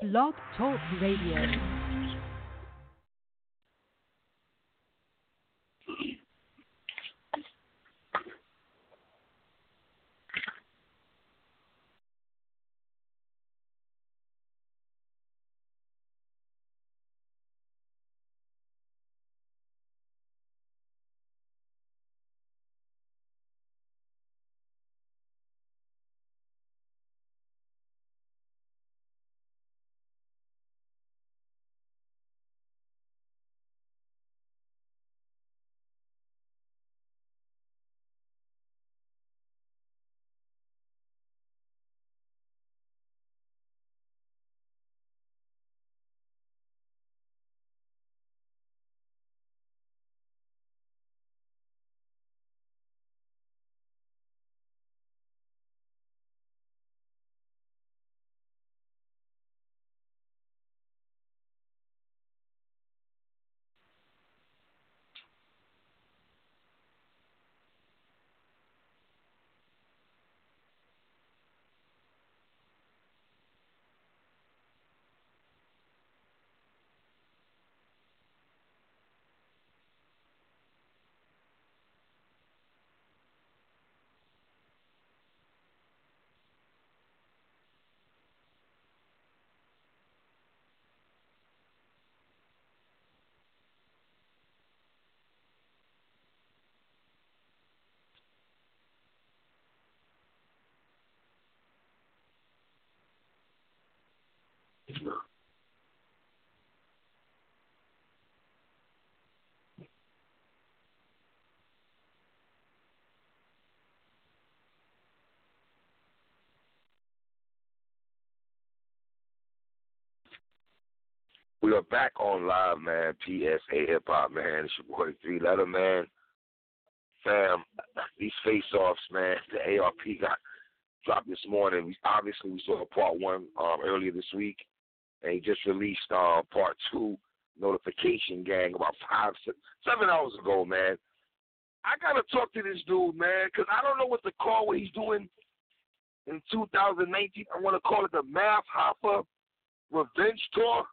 Blog Talk Radio. We are back on live, man. PSA Hip Hop, man. It's your boy Three Letter, man. Fam, these face offs, man. The ARP got dropped this morning. We obviously we saw part one um, earlier this week, and he just released uh, part two, Notification Gang, about five, six, seven hours ago, man. I gotta talk to this dude, man, because I don't know what to call what he's doing in 2019. I want to call it the Math Hoffa Revenge Tour.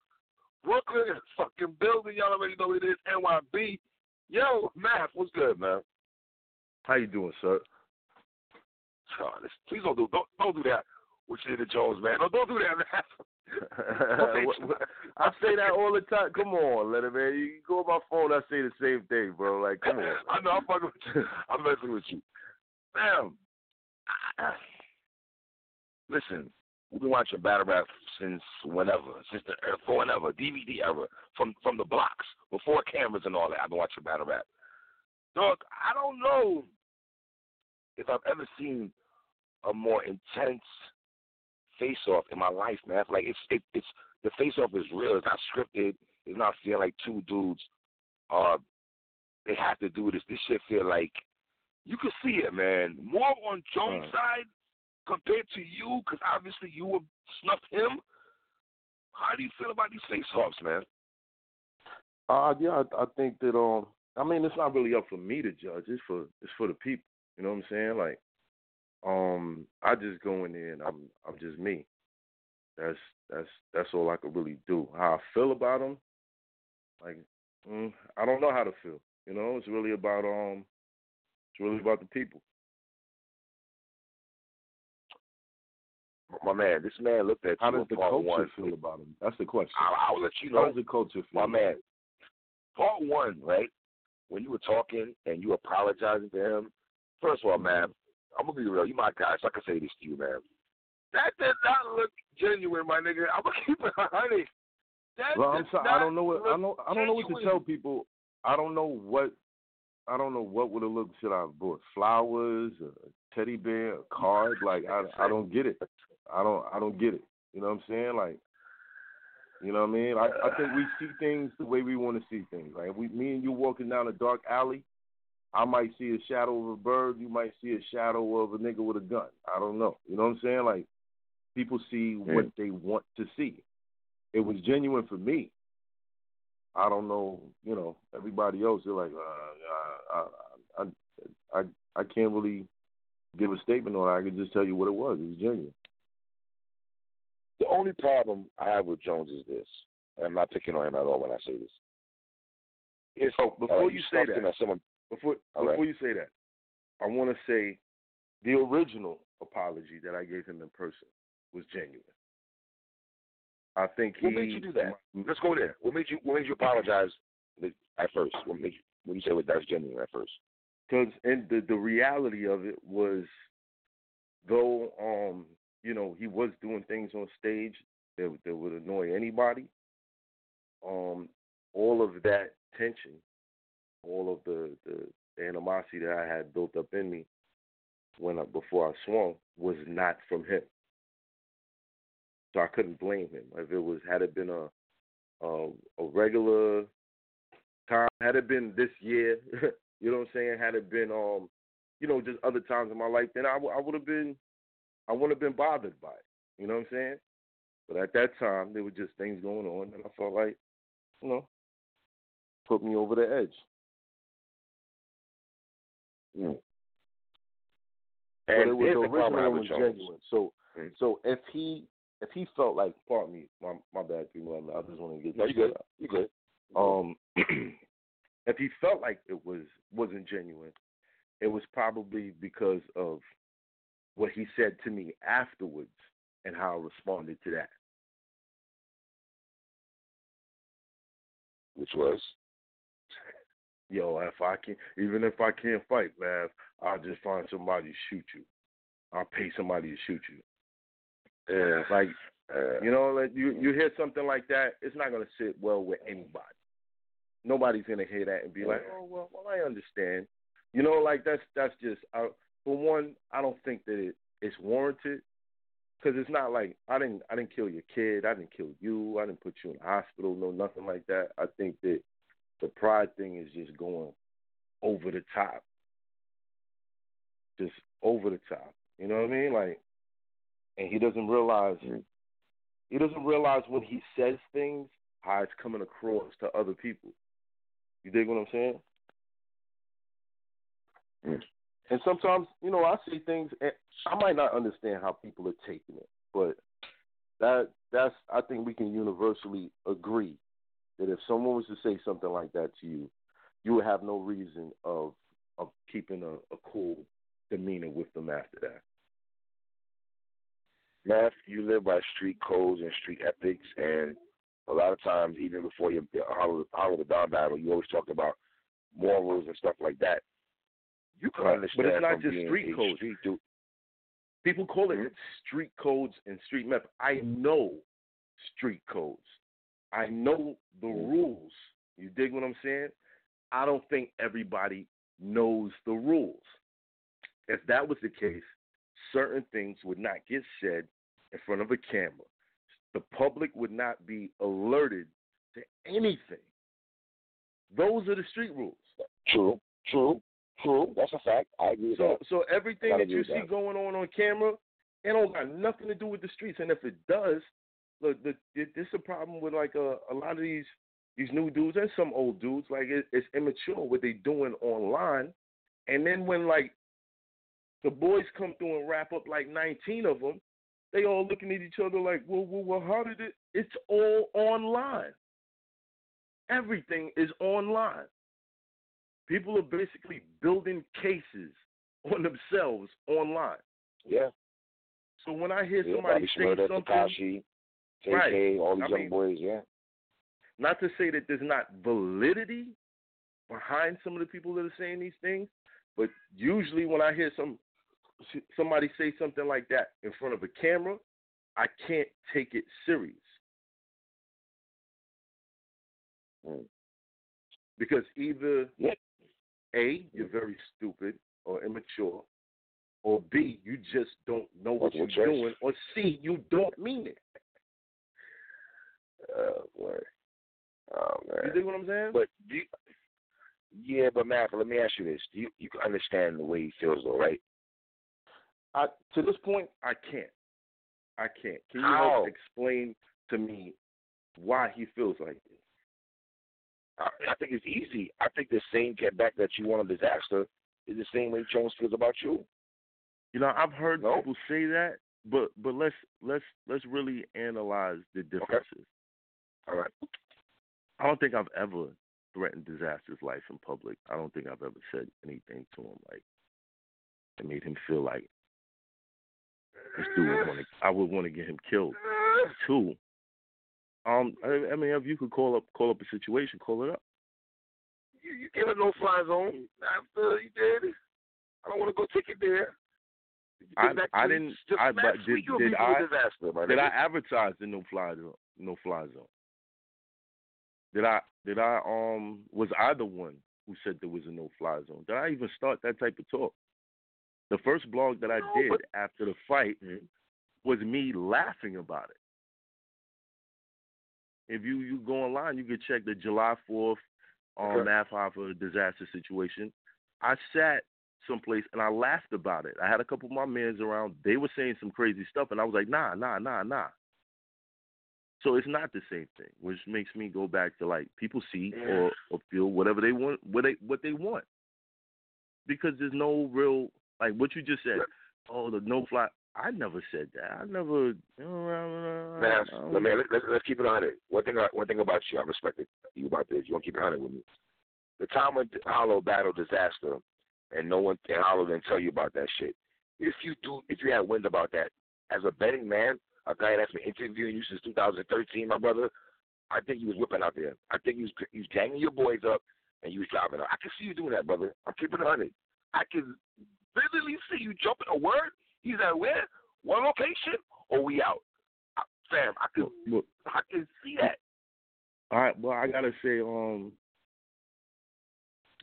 Brooklyn is fucking building. Y'all already know what it is. NYB. Yo, Math, what's good, man? How you doing, sir? This, please don't do don't, don't do that with Shady Jones, man. Don't, don't do that, man. I say that all the time. Come on, letter man. You go on my phone. I say the same thing, bro. Like, come on. I know. I'm fucking with you. I'm messing with you. Damn. Ah. Listen, we've been watching battle rap since whenever, since the for whenever DVD era, from from the blocks before cameras and all that. I've been watching battle rap. Dog, I don't know if I've ever seen a more intense face off in my life, man. Like it's it, it's the face off is real. It's not scripted. It's not feeling like two dudes. Uh, they have to do this. This shit feel like you can see it, man. More on Jones' Right. side compared to you, because obviously you would snuff him. How do you feel about these face offs, man? Uh, yeah, I, I think that um, I mean, it's not really up for me to judge. It's for it's for the people. You know what I'm saying? Like, um, I just go in there and I'm I'm just me. That's that's that's all I could really do. How I feel about them, like, mm, I don't know how to feel. You know, it's really about um, it's really about the people. My man, this man looked at How does the culture one. feel about him? That's the question. I, I'll let you know. How know. does the culture feel? My man, part one, right? When you were talking and you apologizing to him, first of all, man, I'm gonna be real. You my guy, so I can say this to you, man. That did not look genuine, my nigga. I'm gonna keep it hundred. That Well, I'm sorry. I don't know what I don't I don't know what to tell people. I don't know what I don't know what would have looked. Should I have bought flowers, a teddy bear, a card? Like I I don't get it. I don't I don't get it. You know what I'm saying? Like you know what I mean? I I think we see things the way we want to see things. Like we me and you walking down a dark alley. I might see a shadow of a bird. You might see a shadow of a nigga with a gun. I don't know. You know what I'm saying? Like people see what they want to see. It was genuine for me. I don't know, you know, everybody else. They're like, uh, I, I, I, I, I can't really give a statement on it. I can just tell you what it was. It was genuine. Only problem I have with Jones is this. I'm not picking on him at all when I say this. It's, Oh, before uh, you say that, someone, before before right. you say that, I want to say the original apology that I gave him in person was genuine. I think he. what made you do that? Let's go there. What made you What made you apologize at first? What made you when you say well, that's genuine at first? Because and the the reality of it was, though um you know he was doing things on stage that that would annoy anybody. Um, all of that tension, all of the the animosity that I had built up in me when I, before I swung was not from him. So I couldn't blame him. If it was had it been a a, a regular time, had it been this year, you know what I'm saying? Had it been um, you know, just other times in my life, then I, w- I would have been, I wouldn't have been bothered by it. You know what I'm saying? But at that time, there were just things going on, and I felt like, you know, put me over the edge. Mm. but And it was here's the I have original and Jones. genuine. So, Mm. so if he if he felt like, pardon me, my my bad, people, I just want to get No, you good. You good. Um, if he felt like it was wasn't genuine, it was probably because of what he said to me afterwards and how I responded to that. Which was Yo, if I can, even if I can't fight, man, I'll just find somebody to shoot you. I'll pay somebody to shoot you. yeah, Like uh, You know, like you you hear something like that, it's not gonna sit well with anybody. Nobody's gonna hear that and be like, oh well, well I understand. You know, like that's that's just uh, for one, I don't think that it, it's warranted because it's not like I didn't I didn't kill your kid, I didn't kill you, I didn't put you in the hospital, no nothing like that. I think that the pride thing is just going over the top, just over the top. You know what I mean? Like, and he doesn't realize Mhm. he doesn't realize when he says things how it's coming across to other people. You dig what I'm saying? Mm. And sometimes, you know, I see things and I might not understand how people are taking it, but that that's I think we can universally agree that if someone was to say something like that to you, you would have no reason of of keeping a, a cool demeanor with them after that. Math, you live by street codes and street ethics, and a lot of times, even before your Hollow Hollow da Don battle, you always talk about morals and stuff like that. You can Right. understand But it's not just street codes. Street dude. People call it Mhm. street codes and street map. I know street codes. I know the Mhm. rules. You dig what I'm saying? I don't think everybody knows the rules. If that was the case, certain things would not get said in front of a camera. The public would not be alerted to anything. Those are the street rules. True, true, true. That's a fact. I agree with So that. so everything that you see that. going on on camera, it don't got nothing to do with the streets. And if it does, look, the, the, this is a problem with like a, a lot of these these new dudes and some old dudes. Like it, it's immature what they're doing online. And then when like the boys come through and wrap up like 19 of them, they all looking at each other like, well, well, well how did it? It's all online. Everything is online. People are basically building cases on themselves online. Yeah. So when I hear yeah somebody say something, Tekashi, KK, Right. all these I young mean- boys. Yeah. not to say that there's not validity behind some of the people that are saying these things, but usually when I hear some somebody say something like that in front of a camera, I can't take it serious. Mm. Because either Yeah. A, you're very stupid or immature, or B, you just don't know what you're doing, or C, you don't mean it. Oh boy. Oh man. You dig what I'm saying? But do you, yeah, but Matt, let me ask you this: Do you you understand the way he feels, though, right? I to this point, I can't. I can't. Can you How? help explain to me why he feels like this? I, I think it's easy. I think the same get back that you want a Dizaster is the same way Jones feels about you. You know, I've heard No. people say that, but but let's let's let's really analyze the differences. Okay. All right. I don't think I've ever threatened Dizaster's life in public. I don't think I've ever said anything to him like that made him feel like this dude would want to. I would want to get him killed. Two. Um, I, I mean, if you could call up call up a situation, call it up. You, you gave a no fly zone after you did. I don't want to go take it there. I, I didn't. I but did, did I Dizaster, did I advertise the no fly zone? No fly zone. Did I? Did I? Um, was I the one who said there was a no fly zone? Did I even start that type of talk? The first blog that I no, did but, after the fight mm-hmm. was me laughing about it. If you you go online, you can check the July Fourth um, okay. Hoffa Dizaster situation. I sat someplace and I laughed about it. I had a couple of my men around. They were saying some crazy stuff, and I was like, nah, nah, nah, nah. So it's not the same thing, which makes me go back to like people see or, or feel whatever they want, what they what they want, because there's no real like what you just said. Oh, the no fly. I never said that. I never. Man, let me let's, let's keep it on it. One thing, one thing about you, I respect you about this. You want to keep it on it with me. The time when Hollow battle Dizaster, and no one in Hollow didn't tell you about that shit. If you do, if you had wind about that, as a betting man, a guy that's been interviewing you since 2013, my brother, I think you was whipping out there. I think you was you was ganging your boys up and you was driving up. I can see you doing that, brother. I'm keeping it on it. I can vividly see you jumping a word. He's at where? One location or we out? Fam, I can look, I can see that. All right, well I gotta say, um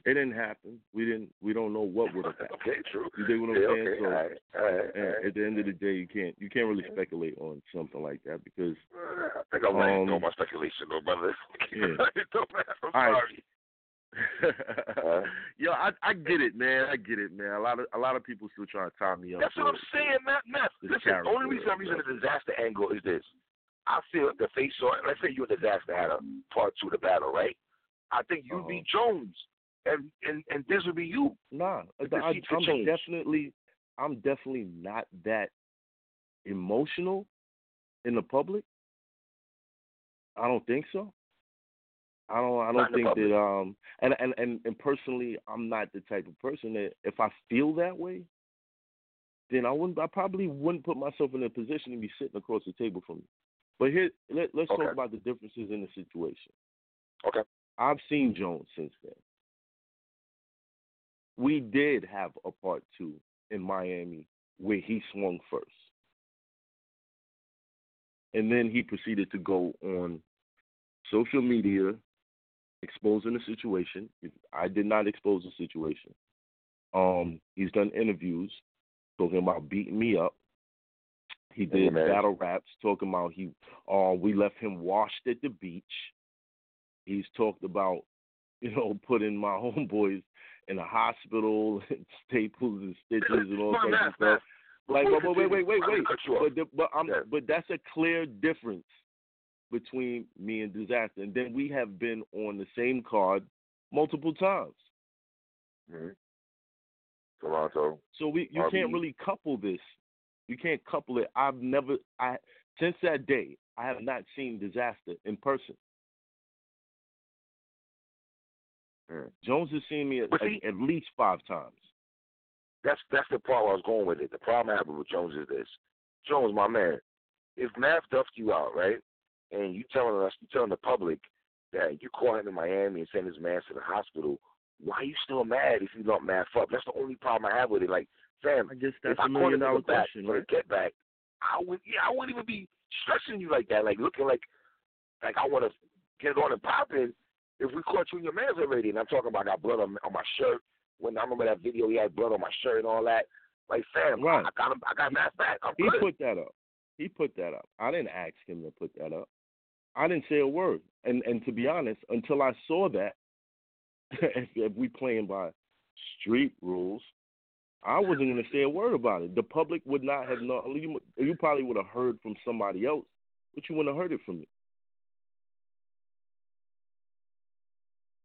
it didn't happen. We didn't. We don't know what would have happened. okay, true. You dig what I'm yeah, saying? Okay, so, all right, all right, all right. at the end of the day, you can't. You can't really speculate on something like that because. Uh, I think I'm letting um, go my speculation, though, brother. Yeah. I'm all sorry. Uh, Yo, I I get it, man. I get it, man. A lot of a lot of people still trying to tie me up. That's what I'm saying, Matt. Matt. Listen, the only reason I'm using the Dizaster angle is this. I feel the face on. Let's say you're a Dizaster had a part two of the battle, right? I think you uh-huh. beat Jones and and and this would be you. Nah, I, am definitely, I'm definitely not that emotional in the public. I don't think so. I don't. I don't think that. Um, and, and and and personally, I'm not the type of person that if I feel that way, then I wouldn't. I probably wouldn't put myself in a position to be sitting across the table from you. But here, let, us okay. talk about the differences in the situation. Okay. I've seen Jones since then we did have a part two in Miami where he swung first. And then he proceeded to go on social media exposing the situation. I did not expose the situation. Um, he's done interviews talking about beating me up. He did Amen. battle raps talking about he uh, we left him washed at the beach. He's talked about, you know, putting my homeboys in a hospital and staples and stitches and all kinds of stuff. Like, but wait, wait, wait, wait. But the, but I'm, but that's a clear difference between me and Dizaster. And then we have been on the same card multiple times. Mm-hmm. Toronto. So we you RB. can't really couple this. You can't couple it. I've never I since that day I have not seen Dizaster in person. Mm. Jones has seen me at, see, at, least five times. That's that's the problem I was going with it. The problem I have with Jones is this: Jones, my man, if Math duffed you out, right, and you telling us, you telling the public that you caught him in Miami and sent his man to the hospital, why are you still mad if you don't math up? That's the only problem I have with it. Like, fam, if I guess that's if a million dollar question, right? get back, I would, yeah, I wouldn't even be stressing you like that, like looking like, like I want to get it on and popping if we caught you in your man's already, and I'm talking about I got blood on, on my shirt. When I remember that video, he had blood on my shirt and all that. Like, fam, right. I, got him. I got mass back. I'm he good. put that up. He put that up. I didn't ask him to put that up. I didn't say a word. And and to be honest, until I saw that, if, if we playing by street rules, I wasn't going to say a word about it. The public would not have known. You, you probably would have heard from somebody else, but you wouldn't have heard it from me.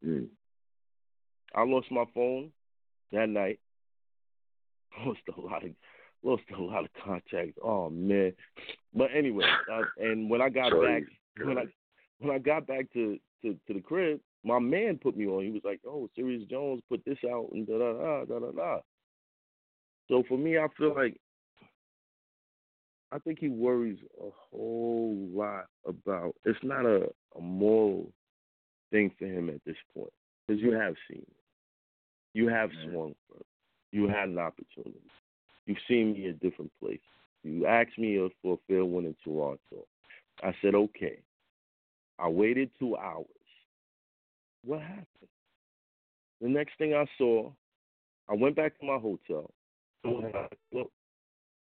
Mm. I lost my phone that night. Lost a lot of lost a lot of contacts. Oh man. But anyway, uh, and when I got Sure. back, when I when I got back to, to to the crib, my man put me on. He was like, "Oh, Serius Jones put this out and da da da da da da." So for me, I feel like I think he worries a whole lot about. It's not a, a moral thing for him at this point because you have seen it. You have Mhm. swung for. You had an opportunity. You've seen me at different places. You asked me for a fair one in Toronto. I said, okay. I waited two hours. What happened? The next thing I saw, I went back to my hotel. Look,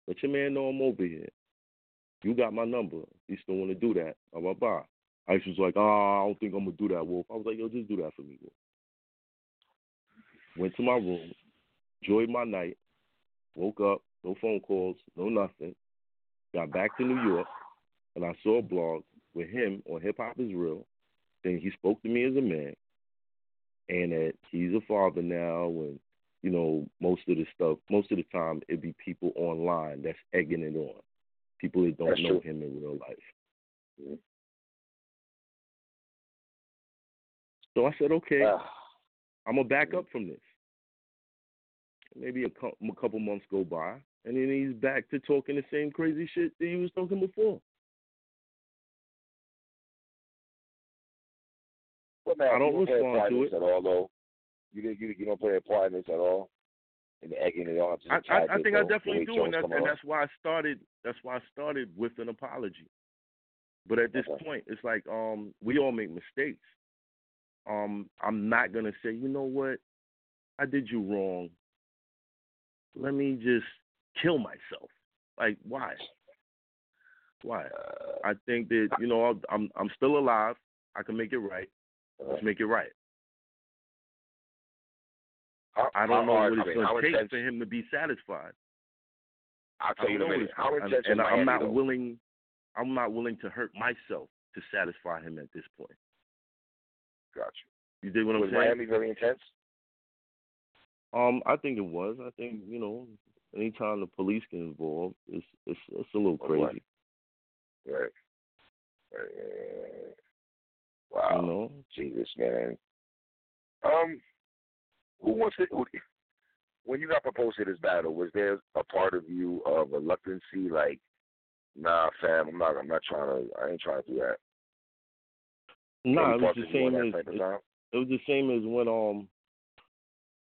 let your man know I'm over here. You got my number. You still want to do that? Blah. Ice was like, oh, I don't think I'm going to do that, Wolf. I was like, yo, just do that for me, Wolf. Went to my room, enjoyed my night, woke up, no phone calls, no nothing. Got back to New York, and I saw a blog with him on Hip Hop is Real, then he spoke to me as a man, and that he's a father now, and you know most of the stuff. Most of the time, it'd be people online that's egging it on, people that don't That's know true. him in real life. Mhm. So I said, okay, Ah, I'm gonna back up from this. Maybe a, cou- a couple months go by, and then he's back to talking the same crazy shit that he was talking before. I don't you play a respond to it. at all, though. You didn't- you you don't play a part in this at all, in egging it on. I, I, I think I definitely do, and that's, and that's why I started. That's why I started with an apology. But at this Okay. point, it's like um, we all make mistakes. Um, I'm not gonna say, you know what, I did you wrong. Let me just kill myself. Like why? Why? Uh, I think that you know I'm I'm still alive. I can make it right. Let's make it right. how- I don't know what I it's going to take for him to be satisfied. I'll I tell you in a minute. How and, and I'm not though? willing. I'm not willing to hurt myself to satisfy him at this point. Got you. Dig what I'm Was saying? Miami very intense? Um, I think it was. I think you know, anytime the police get involved, it's it's it's a little right. crazy. Right. Right. Wow. You know, Jesus, man. Um, who wants to? who- When you got proposed to this battle, was there a part of you of reluctancy, like, nah, fam, I'm not, I'm not trying to, I ain't trying to do that. nah, it was the of you on same as it, it was the same as when um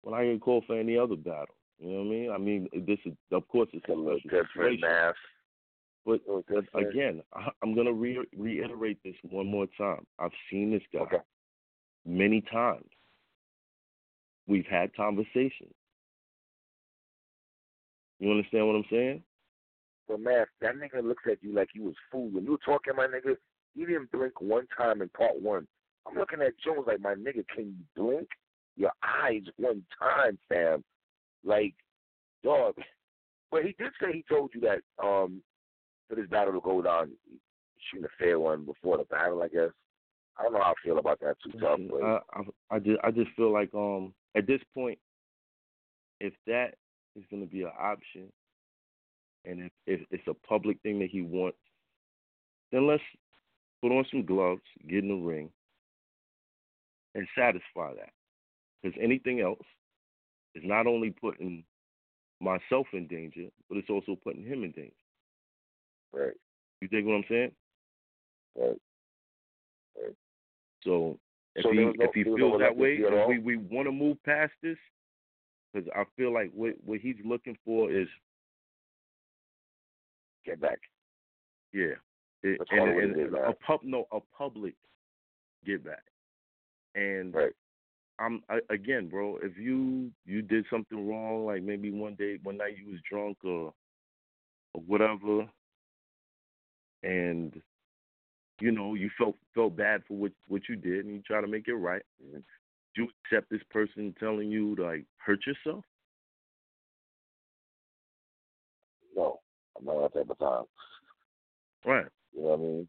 when I get called for any other battle. You know what I mean? I mean, this is of course it's a special different, situation. math. But But different. again, I'm going to re- reiterate this one more time. I've seen this guy Okay. many times. We've had conversations. You understand what I'm saying? But man, that nigga looks at you like you was fool. When you were talking, my nigga, you didn't blink one time in part one. I'm looking at Jones like, my nigga, can you blink your eyes one time, fam? Like, dog. But he did say he told you that um for this battle to go down, shooting a fair one before the battle. I guess. I don't know how I feel about that too tough, but I, I, I just I just feel like um at this point, if that is going to be an option, and if, if it's a public thing that he wants, then let's put on some gloves, get in the ring, and satisfy that. Because anything else is not only putting myself in danger, but it's also putting him in danger. Right, You dig what I'm saying? right. Right. So if So he no- if he there was no feels that way, reluctancy at and all? we we want to move past this, because I feel like what what he's looking for is Get back. yeah, it, and, and it is, a pub no a public get back, and Right. I'm I, again, bro. If you you did something wrong, like maybe one day one night you was drunk or or whatever, and you know you felt felt bad for what what you did, and you try to make it right. Do you accept this person telling you to like hurt yourself? No, I'm not that type of time. Right. You know what I mean?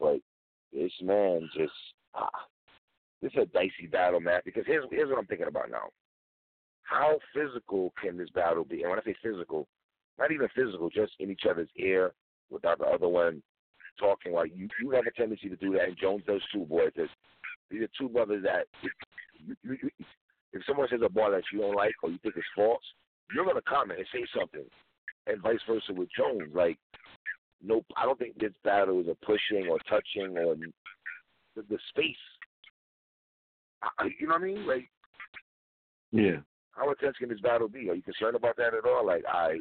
Like this man just ah, this is a dicey battle, man. Because here's here's what I'm thinking about now. How physical can this battle be? And when I say physical, not even physical, just in each other's ear without the other one talking. Like you, you have a tendency to do that, and Jones does too, boy. Because these are two brothers that if, you, you, if someone says a bar that you don't like or you think is false, you're gonna comment and say something, and vice versa with Jones. Like, no, I don't think this battle is a pushing or touching or the, the space. I, you know what I mean? Like, yeah. How intense can this battle be? Are you concerned about that at all? Like, I,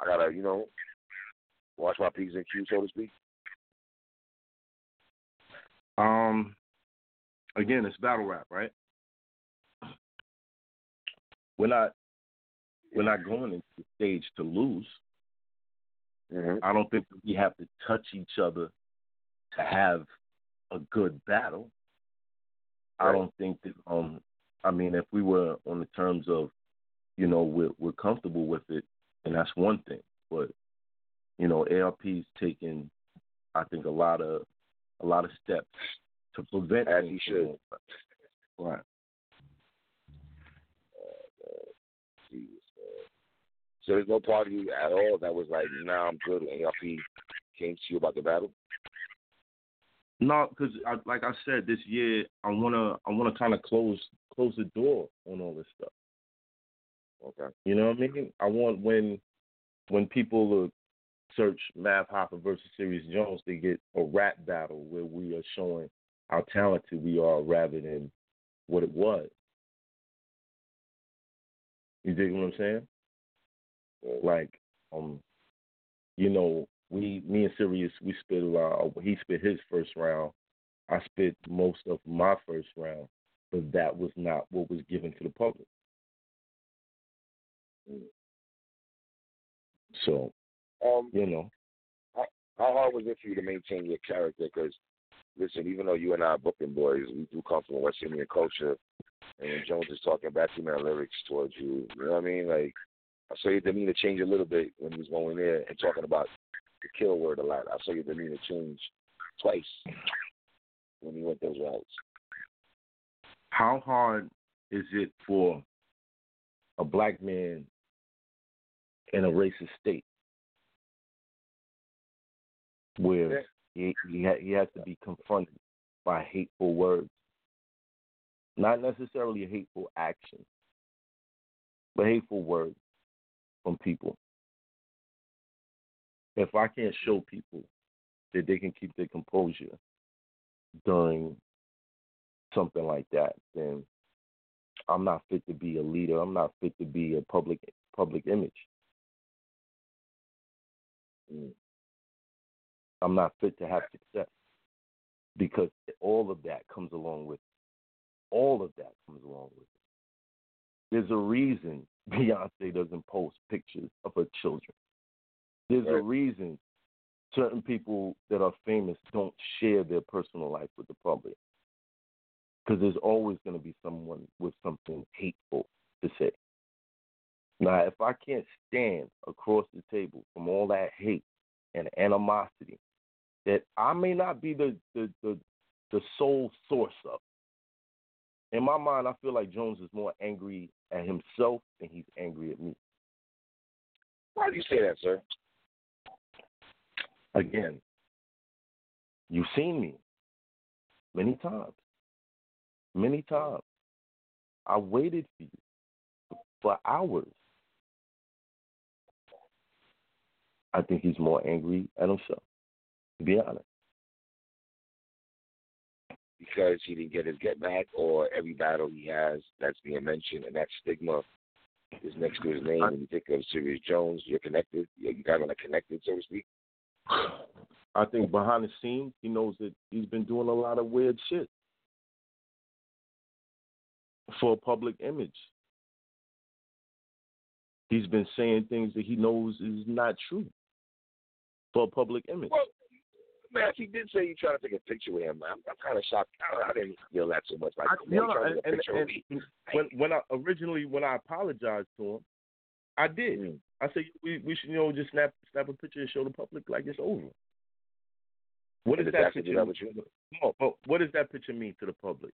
I gotta, you know, watch my p's and q's, so to speak. Um, again, it's battle rap, right? We're not we're not going into the stage to lose. Mm-hmm. I don't think we have to touch each other to have a good battle. Right. I don't think that. Um, I mean, if we were on the terms of, you know, we're we're comfortable with it, and that's one thing. But you know, ARP's taken, I think, a lot of a lot of steps to prevent As he should. Right. So there's no part of you at all that was like, nah, I'm good. when ARP came to you about the battle. No, because like I said, this year I wanna I wanna kind of close close the door on all this stuff. Okay. You know what I mean? I want when when people search Math Hoffa versus Serius Jones, they get a rap battle where we are showing how talented we are rather than what it was. You dig what I'm saying? Like, um, you know, we, me and Serius, we spit a lot. He spit his first round. I spit most of my first round, but that was not what was given to the public. So, Um, you know, how hard was it for you to maintain your character? Because listen, even though you and I are booking boys, we do come from West Indian culture, and when Jones is talking back to lyrics towards you, you know what I mean? Like, I saw your demeanor change a little bit when he was going there and talking about the kill word a lot. I saw your demeanor change twice when he went those routes. how hard is it for a black man in a racist state where he he, ha- he has to be confronted by hateful words, not necessarily a hateful action, but hateful words from people. If I can't show people that they can keep their composure during something like that, then I'm not fit to be a leader. I'm not fit to be a public public image. Mm. I'm not fit to have success because all of that comes along with it. All of that comes along with it. There's a reason Beyonce doesn't post pictures of her children. There's a reason certain people that are famous don't share their personal life with the public. Because there's always going to be someone with something hateful to say. Now, if I can't stand across the table from all that hate and animosity that I may not be the the the, the sole source of. In my mind, I feel like Jones is more angry at himself than he's angry at me. Why do you say that, sir? Again, you've seen me many times. Many times. I waited for you for hours. I think he's more angry at himself, be honest. Because he didn't get his get back, or every battle he has that's being mentioned, and that stigma is next to his name. When you think of Serius Jones, you're connected. You kind of like connected, so to speak. I think behind the scenes, he knows that he's been doing a lot of weird shit for a public image. He's been saying things that he knows is not true for a public image. Well, man, he did say you trying to take a picture with him. I'm, I'm kind of shocked. I, I didn't feel that so much. Like, I, you know, trying to and, take a and, with me. and when when I originally when I apologized to him, I did. Mm. I said we we should you know just snap snap a picture and show the public like it's over. What And does that do picture? that you? No, but what does that picture mean to the public?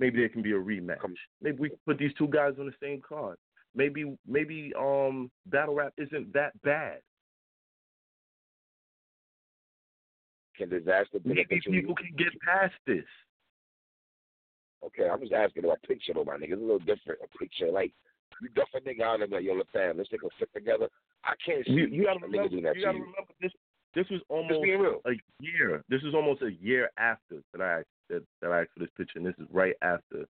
Maybe there can be a rematch. Maybe we can put these two guys on the same card. maybe maybe um battle rap isn't that bad. Can Dizaster be Maybe people can get past this. Okay, I'm just asking about picture though, my nigga. It's a little different. A picture like you duff a nigga out and be like, yo, look, fam, let's take a fit together. I can't see You, you gotta a nigga remember. doing that You gotta you. remember this. This was almost a year. This is almost a year after that I that, that I asked for this picture, and this is right after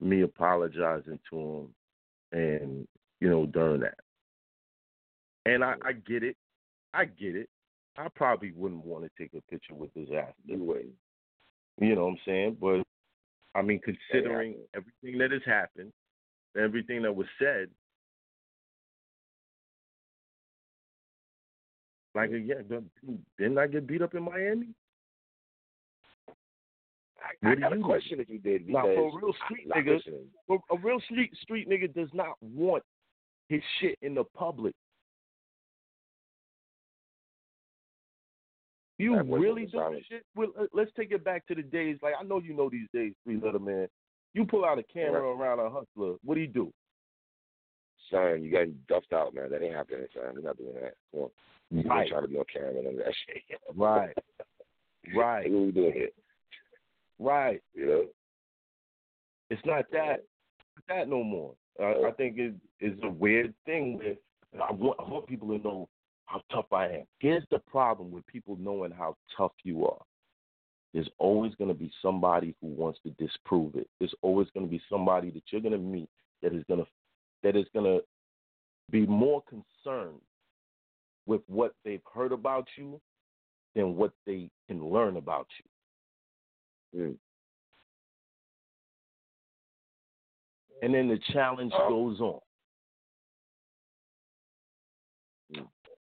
me apologizing to him, and you know during that. And I, I get it. I get it. I probably wouldn't want to take a picture with his ass. You. You know what I'm saying? But I mean, considering everything that has happened, everything that was said, like again, didn't I get beat up in Miami? I, I got a you question if you did Now, because for a real street nigga, a real street street nigga does not want his shit in the public. You really the do this shit? Well, let's take it back to the days. Like I know you know these days, three little man. You pull out a camera around a hustler. What do you do? Son, you got duffed out, man. That ain't happening, son. We're not doing that. Come on. You Right. ain't trying to be on camera and none of that shit. Right. Right. What we doing here? Right. You know? It's not that not that no more. Uh, I think it is a weird thing that I want, I want people to know how tough I am. Here's the problem with people knowing how tough you are. There's always going to be somebody who wants to disprove it. There's always going to be somebody that you're going to meet that is going to that is going to be more concerned with what they've heard about you than what they can learn about you. Mm. And then the challenge Oh. goes on.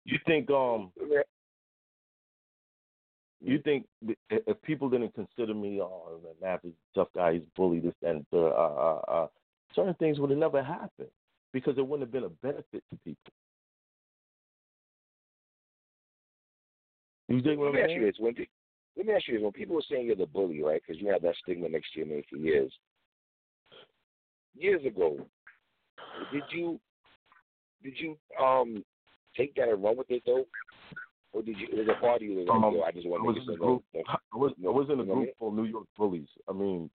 You think um you think if people didn't consider me oh Matt is a tough guy, he's bullied, this and uh, uh, uh, certain things would have never happened because it wouldn't have been a benefit to people. You dig what Let me ask you this. When pe- let me ask you this. When people were saying you're the bully, right? Because you had that stigma next to your name for years. Years ago, did you did you um take that and run with it though, or did you? Was it a party you like, Um, I just want to make a it group. so I was I was in a You know what I group called New York Bullies. I mean,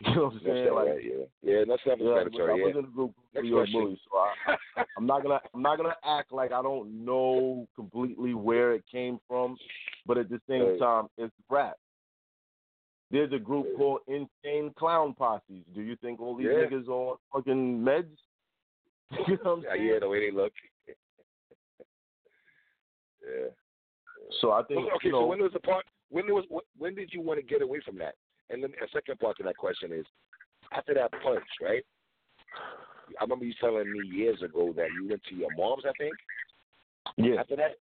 you know what I'm saying? Like, right, yeah, yeah, that's yeah, I was, I was Yeah, in a group Next New York. Bullies, so I, I'm not gonna I'm not gonna act like I don't know completely where it came from, but at the same Right. time, it's rap. There's a group Right. called Insane Clown Posses. Do you think all these Yeah. niggas on fucking meds? you know what I'm yeah, saying? yeah, the way they look. Yeah. So I think okay, you know, so when was the part? When was when did you want to get away from that? And then a second part to that question is, after that punch, right? I remember you telling me years ago that you went to your mom's. I think yeah, after that,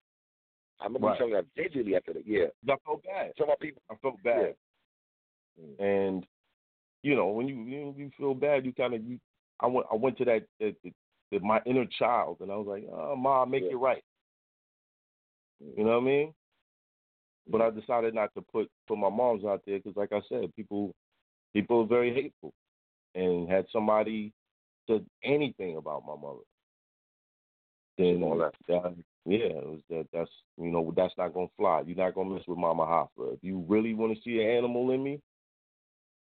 I remember Right. you telling me that vividly after that. Yeah, I felt bad. some of people. I felt bad. Mm. And you know, when you you, you feel bad, you kind of you. I went I went to that, that, that my inner child, and I was like, "Oh, ma, make Yeah. it right." You know what I mean? But I decided not to put put my mom's out there because, like I said, people people are very hateful, and had somebody said anything about my mother, then All that. that, yeah, it was that that's you know that's not gonna fly. You're not gonna mess with Mama Hoffa. If you really want to see an animal in me,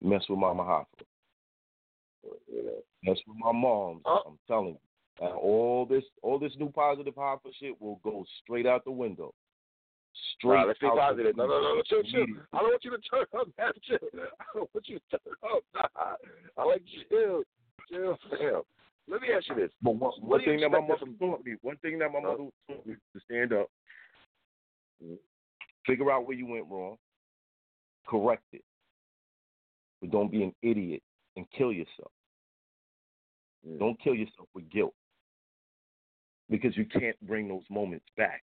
mess with Mama Hoffa. You know. Mess with my mom. Oh. Uh, I'm telling you. And all this all this new positive Hoffa shit will go straight out the window. Straight Nah, let's out the positive. No, no, no, no, chill, chill. I don't want you to turn up, man. Chill. I don't want you to turn up. Nah. I like chill, chill, fam. Let me ask you this. But one, What one thing that my mother from- taught me, one thing that my Huh? mother taught me to stand up, figure out where you went wrong, correct it, but don't be an idiot and kill yourself. Mm. Don't kill yourself with guilt because you can't bring those moments back.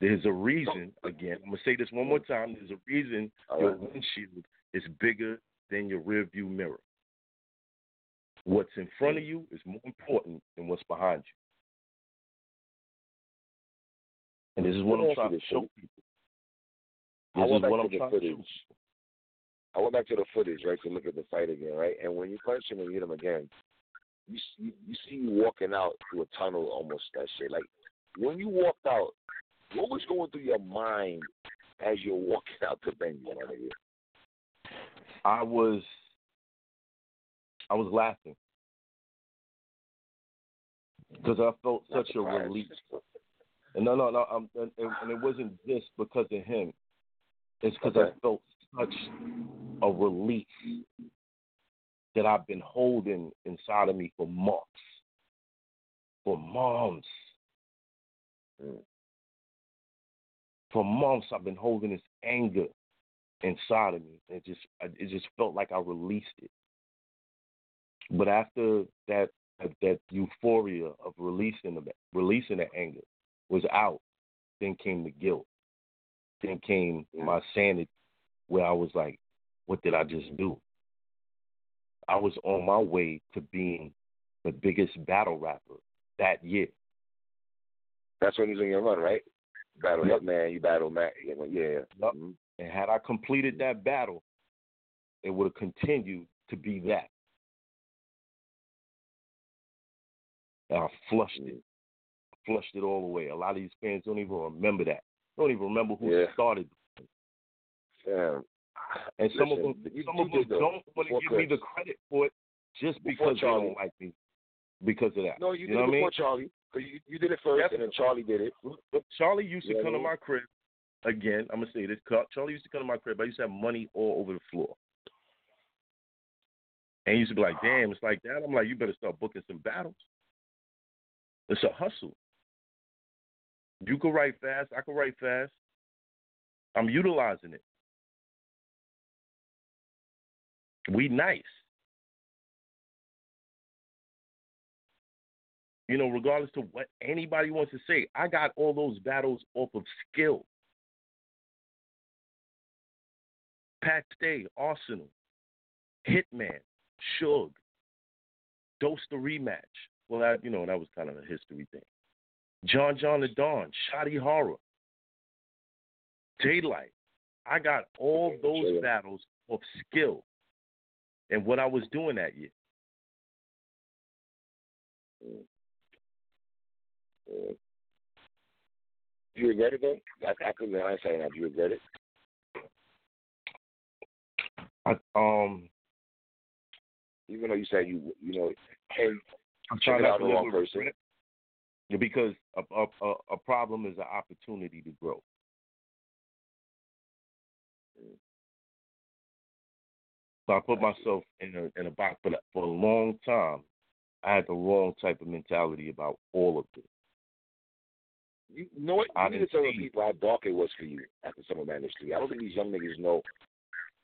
There's a reason, again, I'm going to say this one more time. There's a reason All your windshield is bigger than your rear view mirror. What's in front of you is more important than what's behind you. And this is what I'm trying to show people. This is what to I'm the trying to show footage. I went back to the footage, right, to look at the fight again, right? And when you punch him and hit him again, you see, you see you walking out through a tunnel, almost that shit. Like when you walked out, what was going through your mind as you're walking out the venue, my nigga? I was I was laughing because I felt Not such a surprised. relief. And no, no, no, um, and, and and it wasn't just because of him. It's because Okay. I felt such a relief that I've been holding inside of me for months. For months. Mm. For months, I've been holding this anger inside of me. It just, it just felt like I released it. But after that, that euphoria of releasing the releasing the anger was out, then came the guilt. Then came my sanity, where I was like, "What did I just do?" I was on my way to being the biggest battle rapper that year. That's when he's on your run, right? Battle Yep. Hitman, you battle Mac. Yeah, yeah. Yep. Mhm. And had I completed that battle, it would have continued to be that. And I flushed it. Flushed it all away. A lot of these fans don't even remember that. Don't even remember who Yeah. started. Damn. And some of them, you- some you of them did, don't want to before give me the credit for it just because they Charlie. don't like me. Because of that. No, you did know it what mean? before Charlie. 'Cause you, you did it first, and then Charlie did it. Look, Charlie used to Yeah, come to my crib. Again, I'm gonna say this. Car- Charlie used to come to my crib. I used to have money all over the floor, and he used to be like, "Damn, it's like that." I'm like, "You better start booking some battles. It's a hustle. You can write fast. I can write fast. I'm utilizing it. We nice. You know, regardless to what anybody wants to say, I got all those battles off of skill. Pat Stay, Arsenal, Hitman, Suge, Dose the rematch. Well, that you know that was kind of a history thing. John John da Don, Shotty Horroh, Daylight. I got all those battles of skill and what I was doing that year. Do you regret it though? I, I couldn't hindsight now. Do you regret it? I, um, Even though you said you, you know, hey, I'm trying it not out to the wrong person. because a, a a a problem is an opportunity to grow. So I put myself in a in a box, but for a long time, I had the wrong type of mentality about all of this. you know what? I You need to tell the people how dark it was for you after Summer Madness 3. I don't think these young niggas know.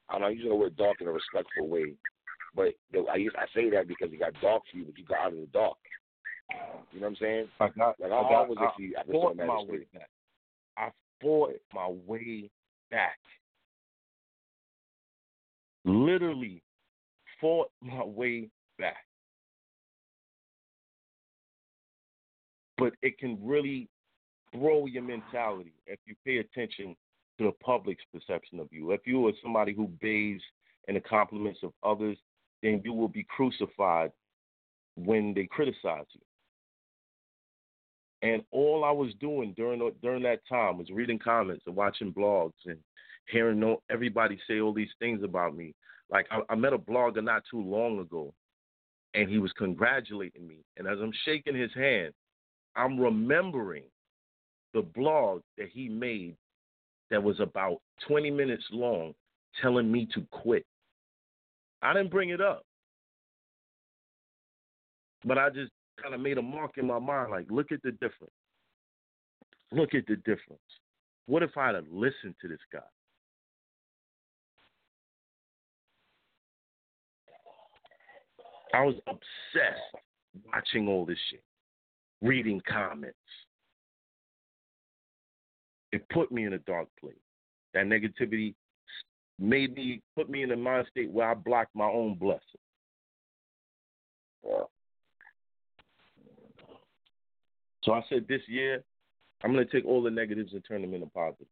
I don't know, use the word dark in a respectful way. But I, I say that because it got dark for you, but you got out of the dark. You know what I'm saying? I got, Like, I got, hard was it for you after Summer Madness 3? I fought my way back. Literally fought my way back. But it can really throw your mentality if you pay attention to the public's perception of you. If you are somebody who bathes in the compliments of others, then you will be crucified when they criticize you. And all I was doing during during that time was reading comments and watching blogs and hearing no, everybody say all these things about me. Like I, I met a blogger not too long ago, and he was congratulating me. And as I'm shaking his hand, I'm remembering the blog that he made that was about 20 minutes long, telling me to quit. I didn't bring it up, but I just kind of made a mark in my mind like, look at the difference. Look at the difference. What if I'd have listened to this guy? I was obsessed watching all this shit, reading comments. It put me in a dark place. That negativity made me put me in a mind state where I blocked my own blessing. So I said this year, I'm going to take all the negatives and turn them into positive.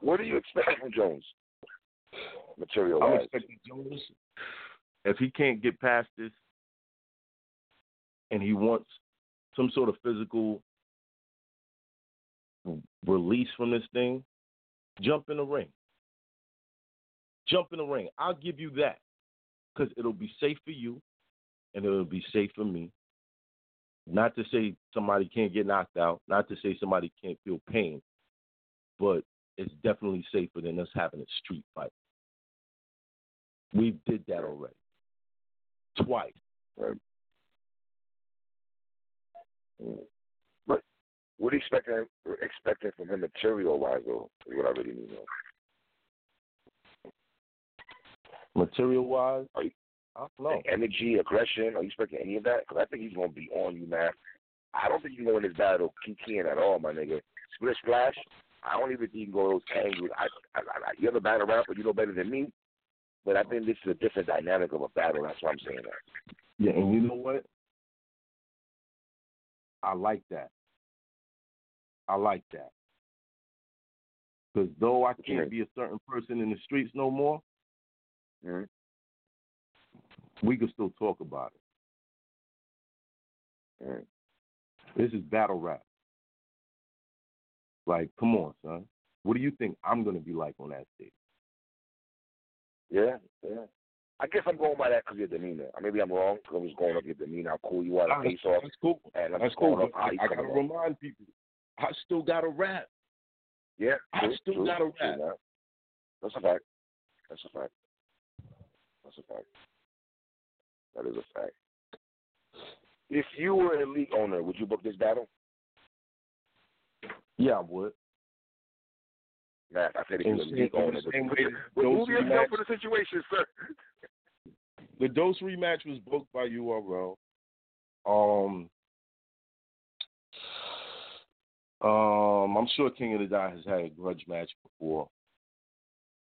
What do you expect from Jones? Material I'm expecting Jones, if he can't get past this and he wants some sort of physical release from this thing, jump in the ring. Jump in the ring. I'll give you that because it'll be safe for you and it'll be safe for me. Not to say somebody can't get knocked out, not to say somebody can't feel pain, but it's definitely safer than us having a street fight. We did that already. Twice. Right. But what are you expecting expecting from him material wise though? Is what I really need to know. Material wise, Are you- I don't. Energy, aggression. Are you expecting any of that? Because I think he's gonna be on you, man. I don't think you can go in this battle kicking at all, my nigga. Split splash. I don't even think you can go those angles. I, I, I, you're the battle rapper. You know better than me. But I think this is a different dynamic of a battle. That's why I'm saying that. Yeah, and you know what? I like that. I like that. Because though I can't be a certain person in the streets no more, Mhm. we can still talk about it. Mhm. This is battle rap. Like, come on, son. What do you think I'm gonna be like on that stage? Yeah, yeah. I guess I'm going by that because your demeanor. Maybe I'm wrong. 'cause I'm just going up your demeanor, how cool you are to face off, That's cool. and I'm That's just going cool. up how But you I gotta along. remind people, I still got a rap. Yeah, I still true, gotta true, rap. man. That's a fact. That's a fact. That's a fact. That is a fact. If you were a league owner, would you book this battle? Yeah, I would. Matt, I said if you And were a league owner. the same way that but those move yourself for the situation, sir. The Dose rematch was booked by URL. Um, um, I'm sure King of the Dot has had a grudge match before.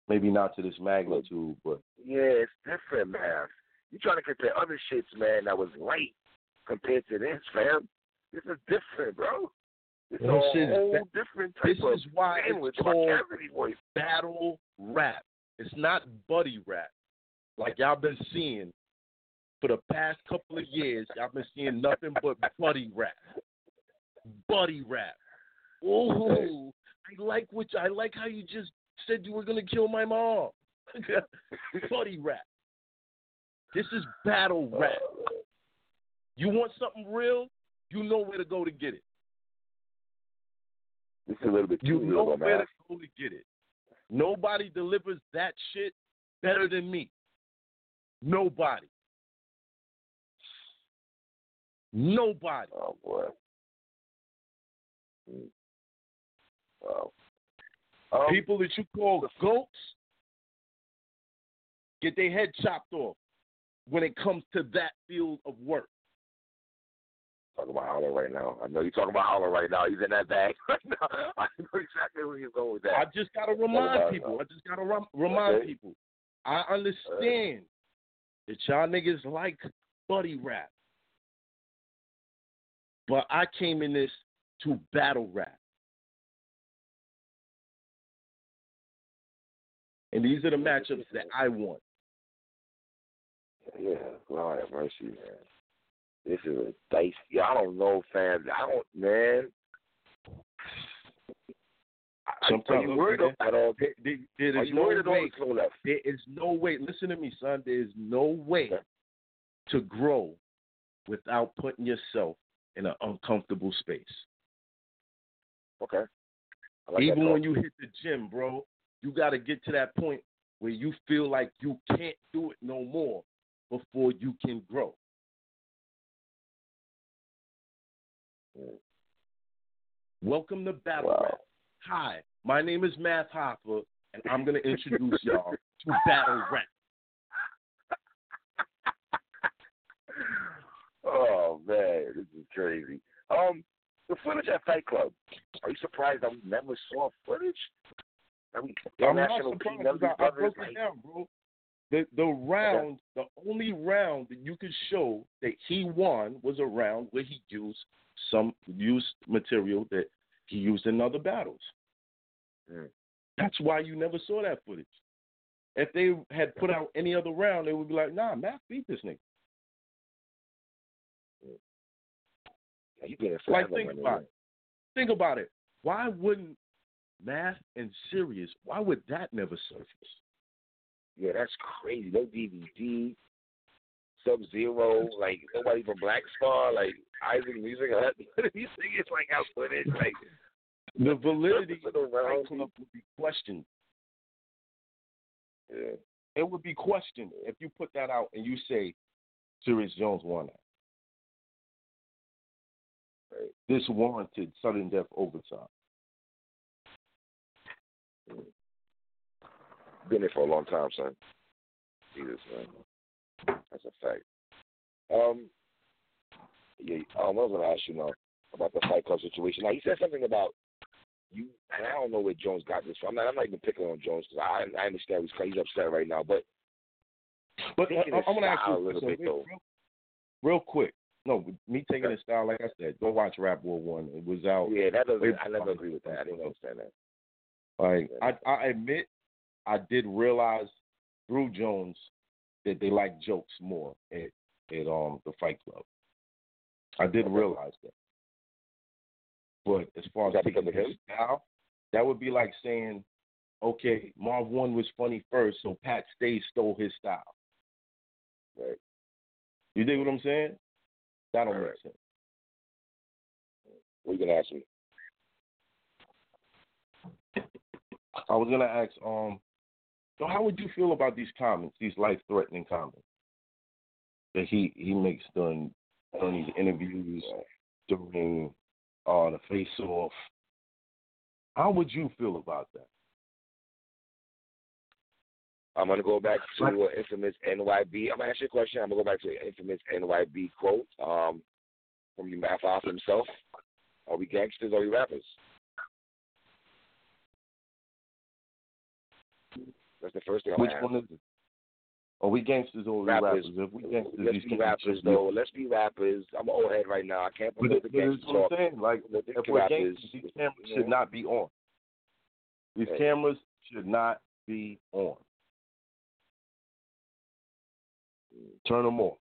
Maybe not to this magnitude, but Yeah, it's different, man. You trying to compare other shits, man, that was light compared to this, fam. This is different, bro. It's This a is whole different type this of is why it's called voice. battle rap. It's not buddy rap like y'all been seeing for the past couple of years. Y'all been seeing nothing but buddy rap, buddy rap. Ooh, I like what I like how you just said you were gonna kill my mom. buddy rap. This is battle rap. Uh. You want something real? You know where to go to get it. This is a little bit You too know where man. to go to get it. Nobody delivers that shit better than me. Nobody. Nobody. Oh boy. Wow. Um, People that you call goats get their head chopped off when it comes to that field of work. Talking about Hollow right now. I know you're talking about Hollow right now. He's in that bag right now. I know exactly where you're going with that. I just gotta remind it, people. though. I just gotta rem- remind Okay. people. I understand that y'all niggas like buddy rap, but I came in this to battle rap, and these are the matchups that I want. Yeah, Lord have mercy, man. This is a dice. I don't know, fam. I don't, man. Sometimes, you worried at all? There, there- you no worried at all? way. There is no way. Listen to me, son. There is no way to grow without putting yourself in an uncomfortable space. Okay. Like Even when you hit the gym, bro, you got to get to that point where you feel like you can't do it no more before you can grow. Welcome to Battle Wow. Rap. Hi, my name is Math Hoffa, and I'm going to introduce y'all to Battle Rap. oh man, this is crazy. Um, the footage at Fight Club. Are you surprised that we never saw footage? That we I'm not international surprised I, I brothers, broke it down, bro. The the round, the only round that you could show that he won was a round where he used some used material that he used in other battles. Mm. That's why you never saw that footage. if they had put out any other round, they would be like, nah, Math beat this nigga. Yeah, Like think about it. Think about it. Why wouldn't Math and Serius? Why would that never surface? Yeah, that's crazy. No DVD, Sub Zero, like nobody from Black Star, like Isaac Music Hut. These niggas like out footage, like The validity of the the Fight. Club would be questioned. yeah. It would be questioned if you put that out and you say Serius Jones won that. Right. This warranted sudden death overtime. Been there for a long time, son. Jesus, man. That's a fact. Um, yeah. Um, what was gonna ask you now about the Fight Club situation? Now he said something about you, and I don't know where Jones got this from. I'm not, I'm not even picking on Jones because I, I understand he's he's upset right now, but But I, I'm gonna ask you a little so bit, real, though. real, quick. No, me taking his style, like I said, go watch Rap War One. It was out. yeah, that doesn't. I never agree with that. I didn't understand that. Like I, I admit, I did realize through Jones that they like jokes more at at um the Fight Club. I did Okay. realize that. But as far as that taking of his him? style, that would be like saying, okay, Marv One was funny first, so Pat Stay stole his style. Right. You dig what I'm saying? That don't make sense. What you gonna ask me? I was gonna ask, um, so how would you feel about these comments, these life threatening comments that he he makes during during these interviews, during uh the face off? How would you feel about that? I'm gonna go back to uh, infamous NYB. I'm gonna ask you a question. I'm gonna go back to an infamous NYB quote um, from the Math Off himself. Are we gangsters? Or are we rappers? That's the first thing Which one is it? Are we gangsters or we Rappers. rappers? If we gangsters, Let's be rappers, though. Let's be rappers. I'm an old head right now. I can't it- the but gangster it's what I'm talk. saying. Like, The if we're rappers, gangsters, these cameras you should not be on. These Right. cameras should not be on. Turn them off.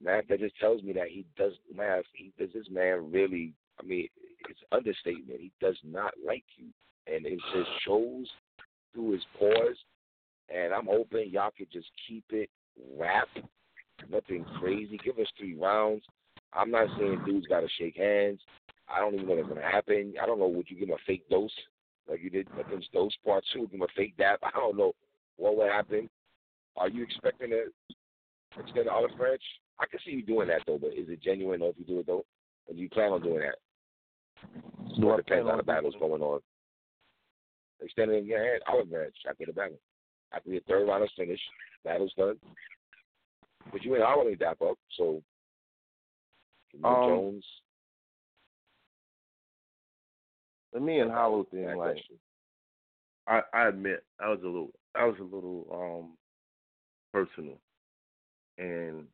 man, that just tells me that he does math. He does this man really. I mean, it's understatement. He does not like you, and it just shows through his pause. And I'm hoping y'all could just keep it rap, nothing crazy. Give us three rounds. I'm not saying dudes got to shake hands. I don't even know what's gonna happen. I don't know. Would you give him a fake dose like you did against Dose Part Two? Give him a fake dap. I don't know what would happen. Are you expecting to extend the olive branch? I can see you doing that though, but is it genuine or if you do it though? Or do you plan on doing that? Do Or I it depends on the battles going on. Extending your hand, olive branch after the battle. After the third round is finished, battle's done. But you and I only dap up, so Um, Jones. The me and Hollow thing, that like question. I, I admit I was a little I was a little um personal and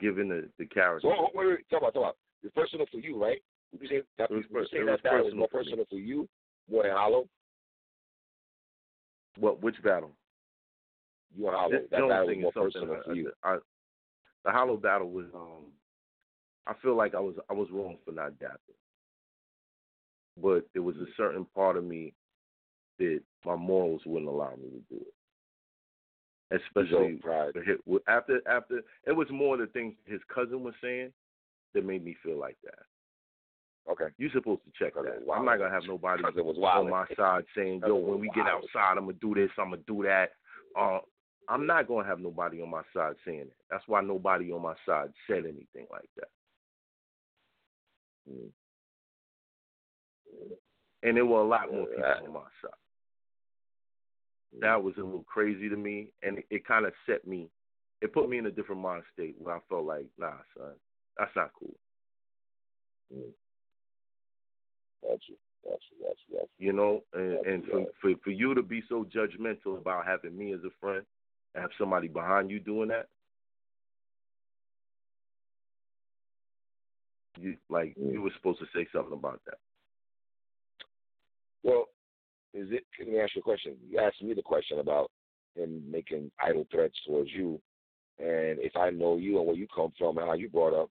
given the the character So wait, wait, wait, talk about, talk about. It's personal for you, right? You say that, It was you say it that was was personal more for me. personal for you more than Hollow? what which battle? You and Hollow. This That Jones battle was more personal for you. I, the Hollow battle was um I feel like I was I was wrong for not dapping. But there was a certain part of me that my morals wouldn't allow me to do it. Especially Ego, pride. the after after it was more the things his cousin was saying that made me feel like that. Okay. You're supposed to check that. I'm not gonna have nobody it was on my side saying, "Yo, when we get outside, I'm gonna do this, I'm gonna do that." Uh, I'm not gonna have nobody on my side saying that. That's why nobody on my side said anything like that. Mm. And there were a lot more people on my side. That was a little crazy to me, and it, it kind of set me. It put me in a different mind state where I felt like, nah, son, that's not cool. Got you. Got you. Got you. Know, and, and for, for for you to be so judgmental about having me as a friend and have somebody behind you doing that, you like Mm. you were supposed to say something about that. Well, is it? Let me ask you a question. You asked me the question about him making idle threats towards you, and if I know you and where you come from and how you brought up,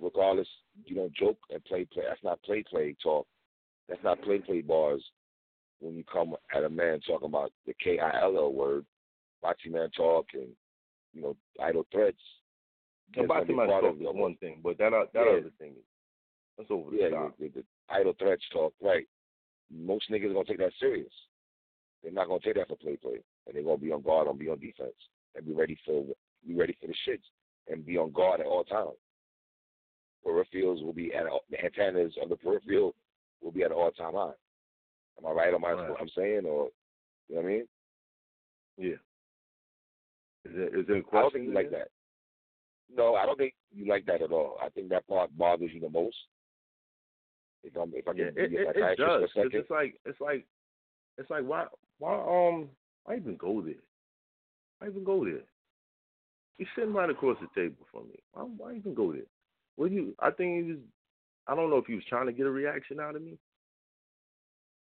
regardless, you don't joke and play play. That's not play play talk. That's not play play bars. When you come at a man talking about the K I L L word, Bati man talk and you know idle threats. Bati man talk is one thing, but that that yeah. other thing is that's over the yeah, top. The, the, the idle threats talk, right? Most niggas are gonna take that serious. They're not gonna take that for play play, and they're gonna be on guard and be on defense and be ready for be ready for the shits and be on guard at all times. Peripherals will be at the antennas of the peripheral will be at an all time high. Am I right on my right. what I'm saying, or you know what I mean? Yeah. Is there, is there a question? I don't think you like that. No, I don't think you like that at all. I think that part bothers you the most. If I'm, if I can yeah, it, it, it does. It's like, it's like, it's like, why, why, um, why even go there? Why even go there? You're sitting right across the table from me. Why, why even go there? What you? I think he was. I don't know if he was trying to get a reaction out of me,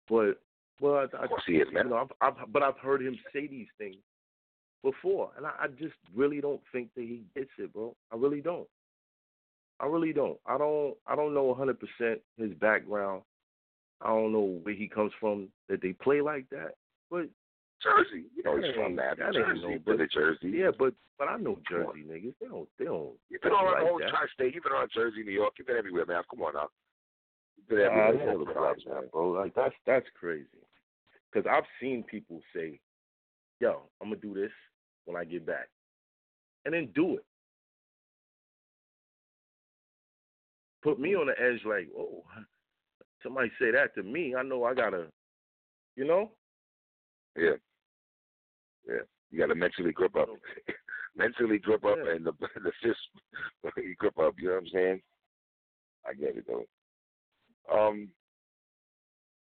but well, I, of course he is, man. You know, I've, I've, but I've heard him say these things before, and I, I just really don't think that he gets it, bro. I really don't. I really don't. I don't. I don't know 100% his background. I don't know where he comes from that they play like that. But Jersey. You know he's from that. that Jersey, no, but, Jersey. Yeah, but but I know Jersey niggas. They don't they don't. You've been on the whole tri-state. You've been on Jersey, New York. You've been everywhere, man. Come on now. You've been everywhere. Uh, yeah, man, bro. Like that's that's crazy. Because I've seen people say, "Yo, I'm gonna do this when I get back," and then do it. Put me on the edge, like, "Oh, somebody say that to me. I know I gotta, you know." Yeah. Yeah, you got to mentally grip up. mentally grip up, yeah. and the the fist you grip up. You know what I'm saying? I get it though. Um,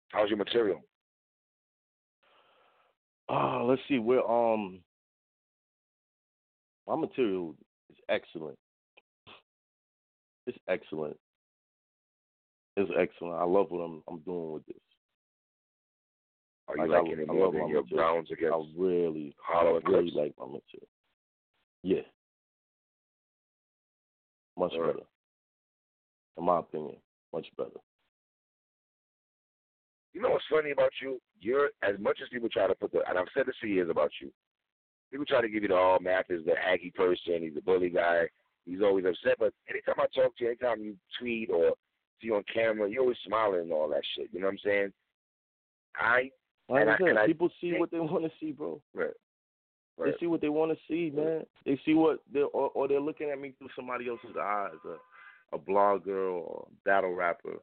how's your material? Uh, let's see. We're um, my material is excellent. It's excellent. It's excellent. I love what I'm I'm doing with this. Are you like, liking it more than your Browns against I really, Hollow I really like my material. Yeah. Much right. better. In my opinion, much better. You know what's funny about you? You're as much as people try to put the and I've said this for years about you. People try to give you the oh, all Math is the Aggie person, he's a bully guy, he's always upset. But anytime I talk to you, anytime you tweet or see you on camera, you're always smiling and all that shit. You know what I'm saying? I like I said, people see what they want to see, bro. Right. Right. They see what they want to see, man. They see what they or, or they're looking at me through somebody else's eyes, a, a blogger or a battle rapper.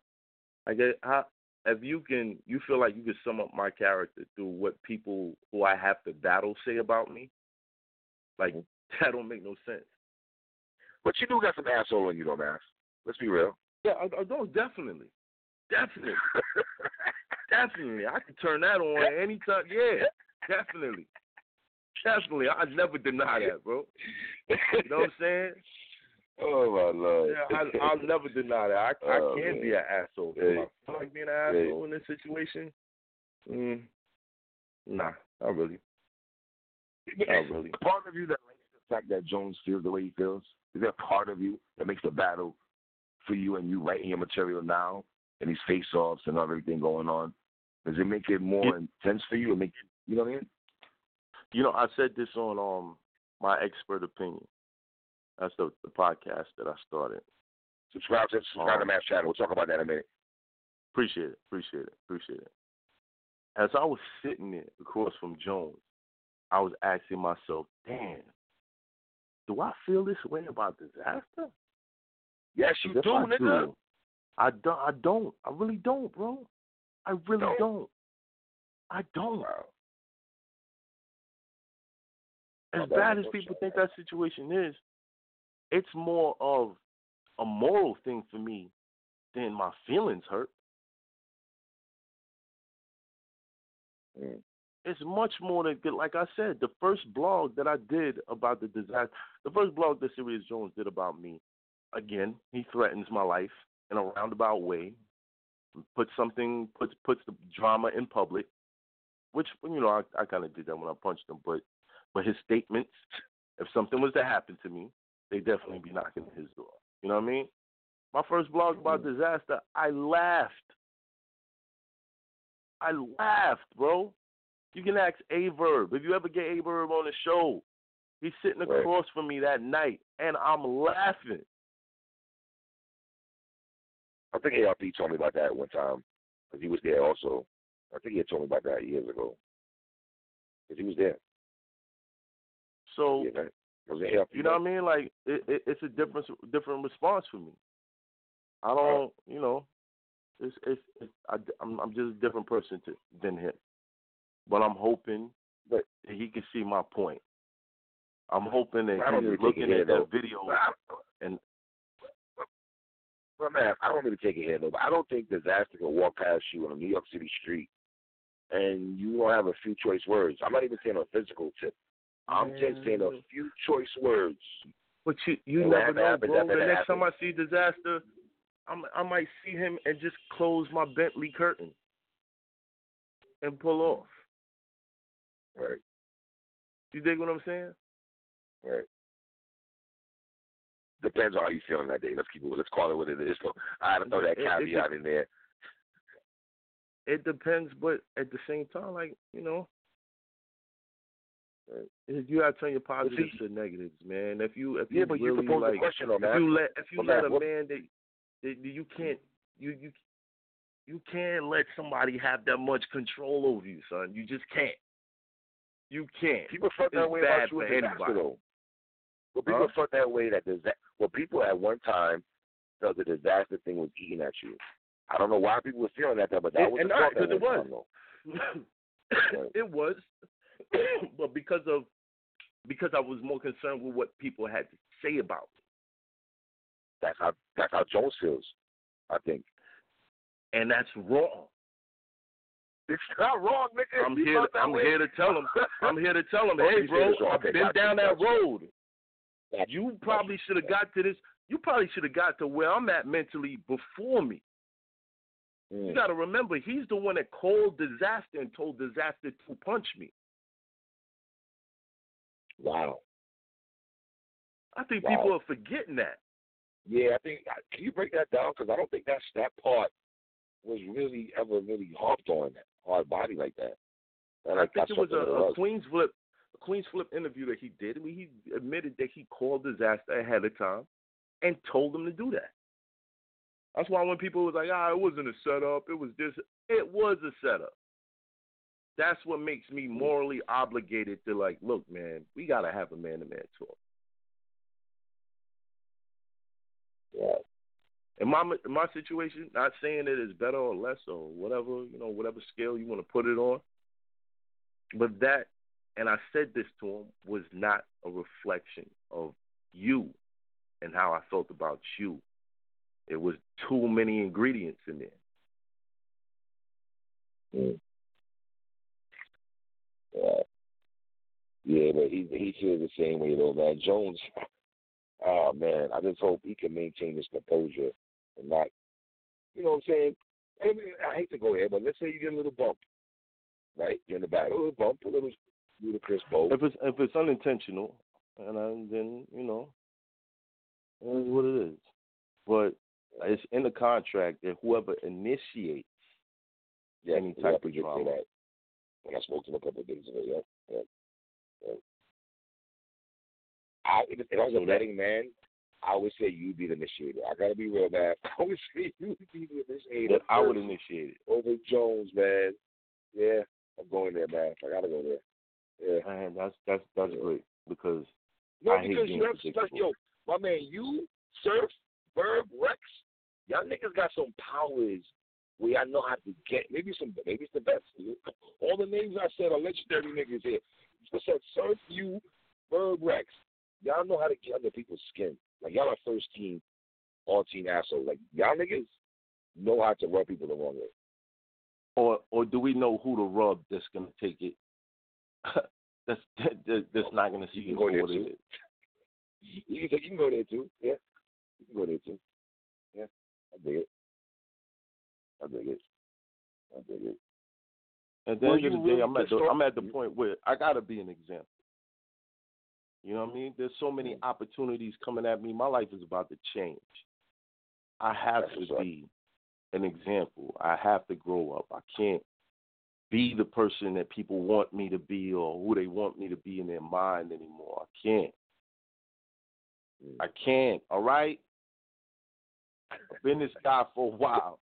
I get how if you can, you feel like you can sum up my character through what people who I have to battle say about me. Like mm-hmm. that don't make no sense. But you do got some asshole in you, though, man. Let's be real. Yeah, I, I don't definitely, definitely. Definitely. I can turn that on anytime. Yeah, definitely. Definitely. I never deny that, bro. You know what I'm saying? Oh my lord. Yeah, I, I'll never deny that. I, oh, I can man. be an asshole. Hey. I feel like being an asshole hey. in this situation. Mm, nah, not really. Not really. Part of you that likes the fact that Jones feels the way he feels. Is there part of you that makes the battle for you and you writing your material now and these face offs and everything going on? Does it make it more it, intense for you? Or make you know what I mean? You know, I said this on um my expert opinion. That's the, the podcast that I started. Subscribe to subscribe um, to Mass Channel. We'll talk about that in a minute. Appreciate it. Appreciate it. Appreciate it. As I was sitting there across from Jones, I was asking myself, damn, do I feel this way about Dizaster? Yes, you do, nigga. Do, I don't. I don't. I really don't, bro. I really don't. don't. I don't. As bad as people think that situation is, it's more of a moral thing for me than my feelings hurt. Mm. It's much more than, like I said, the first blog that I did about the Dizaster, the first blog that Serius Jones did about me, again, he threatens my life in a roundabout way puts something puts puts the drama in public. which you know I, I kind of did that when I punched him, but but his statements, if something was to happen to me, they definitely be knocking at his door. You know what I mean? My first blog about Mm-hmm. Dizaster, I laughed. I laughed, bro. You can ask Aye Verb. If you ever get Aye Verb on the show, he's sitting Right. across from me that night, and I'm laughing. I think ARP told me about that one time because he was there also. I think he had told me about that years ago because he was there. So Yeah, man. It was ARP. You know what I mean? Like it, it, it's a different different response for me. I don't, you know, it's it's, it's I, I'm I'm just a different person to, than him. But I'm hoping But- that he can see my point. I'm hoping that he's looking at that video and But man, I don't really take it here though. But I don't think Dizaster can walk past you on a New York City street and you don't have a few choice words. I'm not even saying a physical tip. I'm just saying a few choice words. But you you And never know, happens bro. The next time I see Dizaster, I'm I might see him and just close my Bentley curtain and pull off. Right, You dig what I'm saying? right. Depends on how you feeling that day. Let's keep it. Let's call it what it is. So I to throw that It- it- caveat in there. it depends, but at the same time, like you know, uh, you gotta turn your positives to negatives, man. If you if you but really pose like, the question if you let if you let a man that, that you can't you you you can't let somebody have that much control over you, son. You just can't. You can't. People felt that It's way about you in Dizaster anybody. Well, people Huh? felt that way that disa- well, people at one time felt the Dizaster thing was eating at you. I don't know why people were feeling that, but that And- was and right, it was. it was, but because of because I was more concerned with what people had to say about me. That's how that's how Jones feels. I think and that's wrong. it's not wrong, nigga. I'm He here. that I'm way. here to tell him. I'm here to tell him, hey, bro, said it's wrong. I've been down that road. You probably should have got to this. You probably should have got to where I'm at mentally before me. You Mm. got to remember, he's the one that called Dizaster and told Dizaster to punch me. Wow. I think Wow. people are forgetting that. Yeah, I think. Can you break that down? Because I don't think that's that part was really ever really harped on that hard body like that. And I like think it was a, a Queens Flip, Queens Flip interview that he did. He admitted that he called Dizaster ahead of time and told them to do that. That's why when people was like, "Ah, it wasn't a setup. It was this." It was a setup. That's what makes me morally obligated to like, look, man, we gotta have a man-to-man talk. Yeah. In my in my situation, not saying it is better or less or whatever, you know, whatever scale you want to put it on. But that, and I said this to him, was not a reflection of you and how I felt about you. It was too many ingredients in there. Mm. Yeah. Yeah, but he he feels the same way though, man. Jones, oh man, I just hope he can maintain his composure and not, you know what I'm saying? I, mean, I hate to go here, but let's say you get a little bump, right? You're in the battle, a little bump, a little ludicrous. If it's if it's unintentional, and I, then you know, it is what it is. But it's in the contract that whoever initiates Yeah, any type I of drama. that when I spoke to him a couple of days ago. Yeah, yeah, yeah. I, if, if I was a betting man, I would say you'd be the initiator. I gotta be real, man. I would say you'd be the initiator. that I would initiate it. over Jones, man. Yeah, I'm going there, man. I gotta go there. Yeah. And that's that's that's great because No, I hate because being you have stuff, yo, my man, you, Surf, Verb, Rex, y'all niggas got some powers where I know how to get maybe some maybe it's the best. All the names I said are legendary niggas here. I said Surf, you, Verb, Rex. Y'all know how to get under people's skin. Like y'all are first team, all team assholes. Like y'all niggas know how to rub people the wrong way. or or do we know who to rub that's gonna take it? that's that, that's not gonna see You it can go there too. You can, you can go there too. Yeah, you can go there too. Yeah, I dig it. I dig it. I dig it. At the end of the day, really I'm at the start- I'm at the point where I gotta be an example. You know what I mean? There's so many mm. opportunities coming at me. My life is about to change. I have That's to be an example. I have to grow up. I can't be the person that people want me to be or who they want me to be in their mind anymore. I can't. I can't. All right. I've been this guy for a while.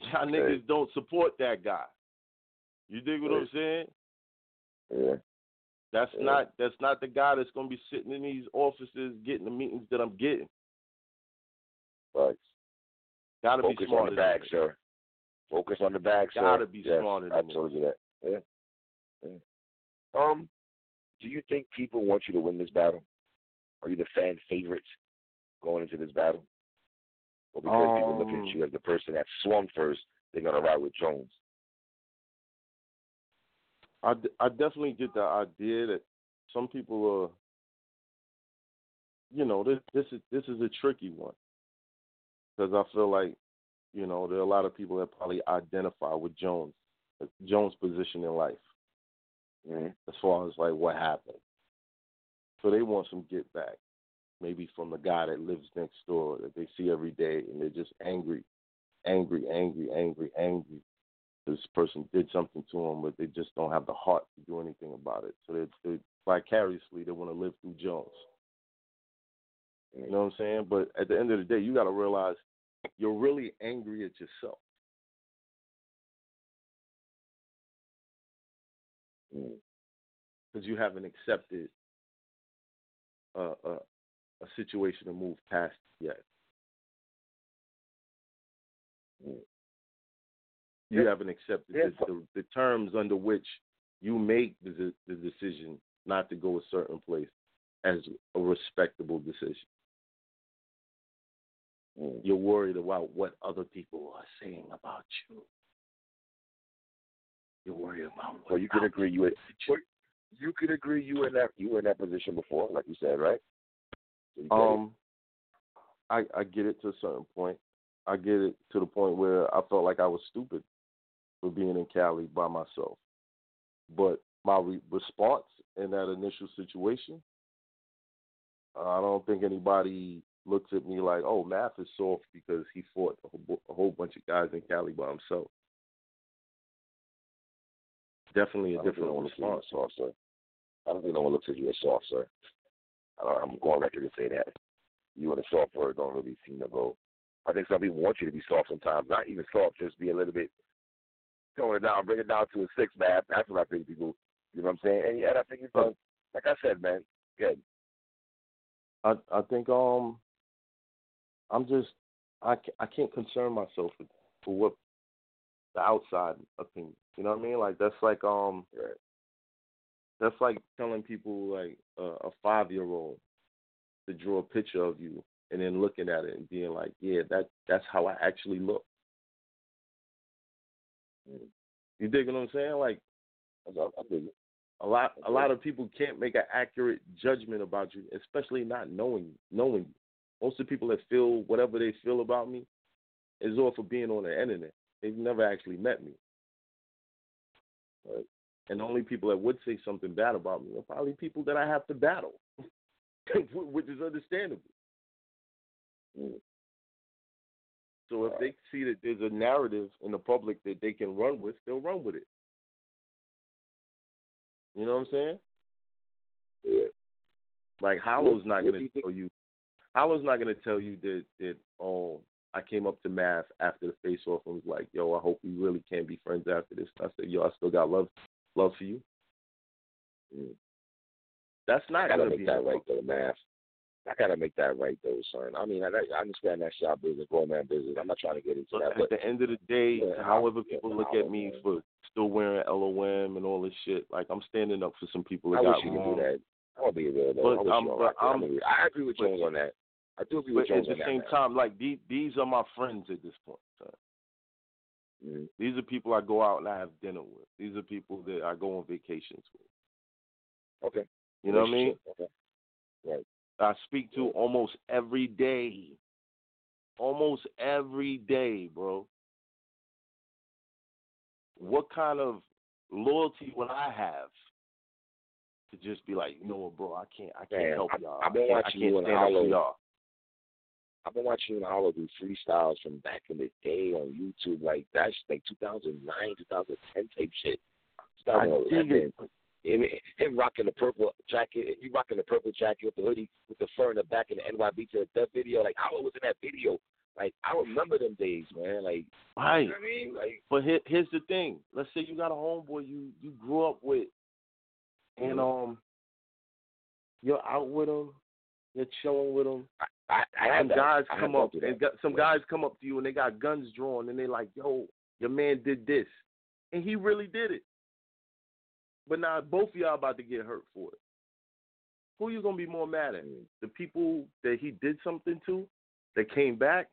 Y'all niggas don't support that guy. You dig what I'm saying? Yeah. That's Yeah. not that's not the guy that's gonna be sitting in these offices getting the meetings that I'm getting. But Gotta be focus on the bag, sir. Focus on the bag, sir. Gotta be yes, smarter than absolutely that. Yeah. yeah. Um, do you think people want you to win this battle? Are you the fan favorites going into this battle? Or because people look Um, at you as the person that swung first, they're gonna ride with Jones? I, d- I definitely get the idea that some people are, you know, this this is this is a tricky one because I feel like, you know, there are a lot of people that probably identify with Jones, Jones' position in life Mm-hmm. as far as like what happened. So they want some get back, maybe from the guy that lives next door that they see every day, and they're just angry, angry, angry, angry, angry. This person did something to them, but they just don't have the heart to do anything about it. So they, they vicariously they want to live through Jones. You know what I'm saying? But at the end of the day, you got to realize you're really angry at yourself. Mm. because you haven't accepted a, a a situation to move past yet. Mm. You haven't accepted the, the, the terms under which you make the, the decision not to go a certain place as a respectable decision. Mm. You're worried about what other people are saying about you. You're worried about what So you can other agree you would, people- you could agree you were in that you were in that position before, like you said, right? So you. Um, I I get it to a certain point. I get it to the point where I felt like I was stupid for being in Cali by myself. But my re- response in that initial situation, I don't think anybody looks at me like, "Oh, Math is soft because he fought a whole, a whole bunch of guys in Cali by himself." Definitely a different one looks at you response. soft, sir. I don't think no one looks at you as soft, sir. I don't, I'm going record to say that. You and a soft word don't really seem to go. I think some people want you to be soft sometimes. Not even soft, just be a little bit tone it down, bring it down to a six, man. That's what I think people. You know what I'm saying? And yeah, I think you've done. Like I said, man. Good. I I think um I'm just I I can't concern myself with for what the outside opinion. You know what I mean? Like that's like um Right. that's like telling people like uh, a five year old to draw a picture of you and then looking at it and being like, yeah, that that's how I actually look. You dig what I'm saying? Like I, I think it. a lot a lot of people can't make an accurate judgment about you, especially not knowing knowing you. Most of the people that feel whatever they feel about me is off of being on the internet. They've never actually met me. Right? And the only people that would say something bad about me are probably people that I have to battle, which is understandable. Mm. So if they see that there's a narrative in the public that they can run with, they'll run with it. You know what I'm saying? Yeah. Like Hollow's not do you tell you. Hollow's not gonna tell you that that oh I came up to Math after the face off and was like, yo, I hope we really can be friends after this. And I said, yo, I still got love love for you. Mm. That's I not gonna make be that right though, man. I gotta make that right though, son. I mean, I, I understand that shop business, grown man business. I'm not trying to get into that. But that, at but the end of the day, Yeah, however yeah, people look at me for still wearing LOM and all this shit, like I'm standing up for some people that I got wish you could do that. Gonna be real though. But I you all but right. I'm- I, I agree with but- Jones on that. I do agree But with at the on that. same time, like these these are my friends at this point. Mhm. These are people I go out and I have dinner with. These are people that I go on vacations with. Okay. You know what I mean? Okay. I speak to almost every day. Almost every day, bro. What kind of loyalty would I have to just be like, you know what, bro, I can't, I can't Man, help y'all. I can't, I can't stand up for y'all. I've been watching and Hollow do freestyles from back in the day on YouTube. Like that's like 2009, 2010 type shit. I dig 2011. it. Him, him rocking the purple jacket, you rocking the purple jacket with the hoodie with the fur in the back and the NYB to the death video. Like Hollow was in that video. Like I remember them days, man. Like Right. you know I mean? Like But here, here's the thing. Let's say you got a homeboy you you grew up with, and um, you're out with him, you're chilling with them. I, I Some guys come up, and got, some guys come up to you and they got guns drawn, and they like, "Yo, your man did this," and he really did it. But now both of y'all about to get hurt for it. Who you gonna be more mad at? Mm. The people that he did something to, that came back,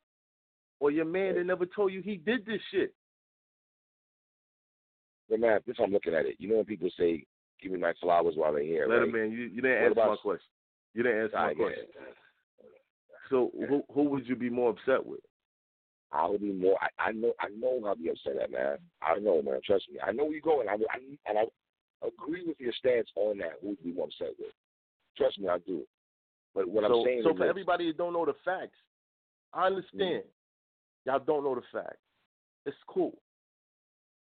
or your man that never told you he did this shit? But man, this I'm looking at it. You know when people say, "Give me my flowers while they're here," Let right? him man, you, you didn't What answer my question. You didn't answer my question. So who who would you be more upset with? I would be more. I, I know. I know I'll be upset at man. I know, man. Trust me. I know where you're going. I, I and I agree with your stance on that. Who would you be more upset with? Trust me, I do. But what so I'm saying so for this. everybody that don't know the facts, I mm-hmm. understand. Y'all don't know the facts. It's cool.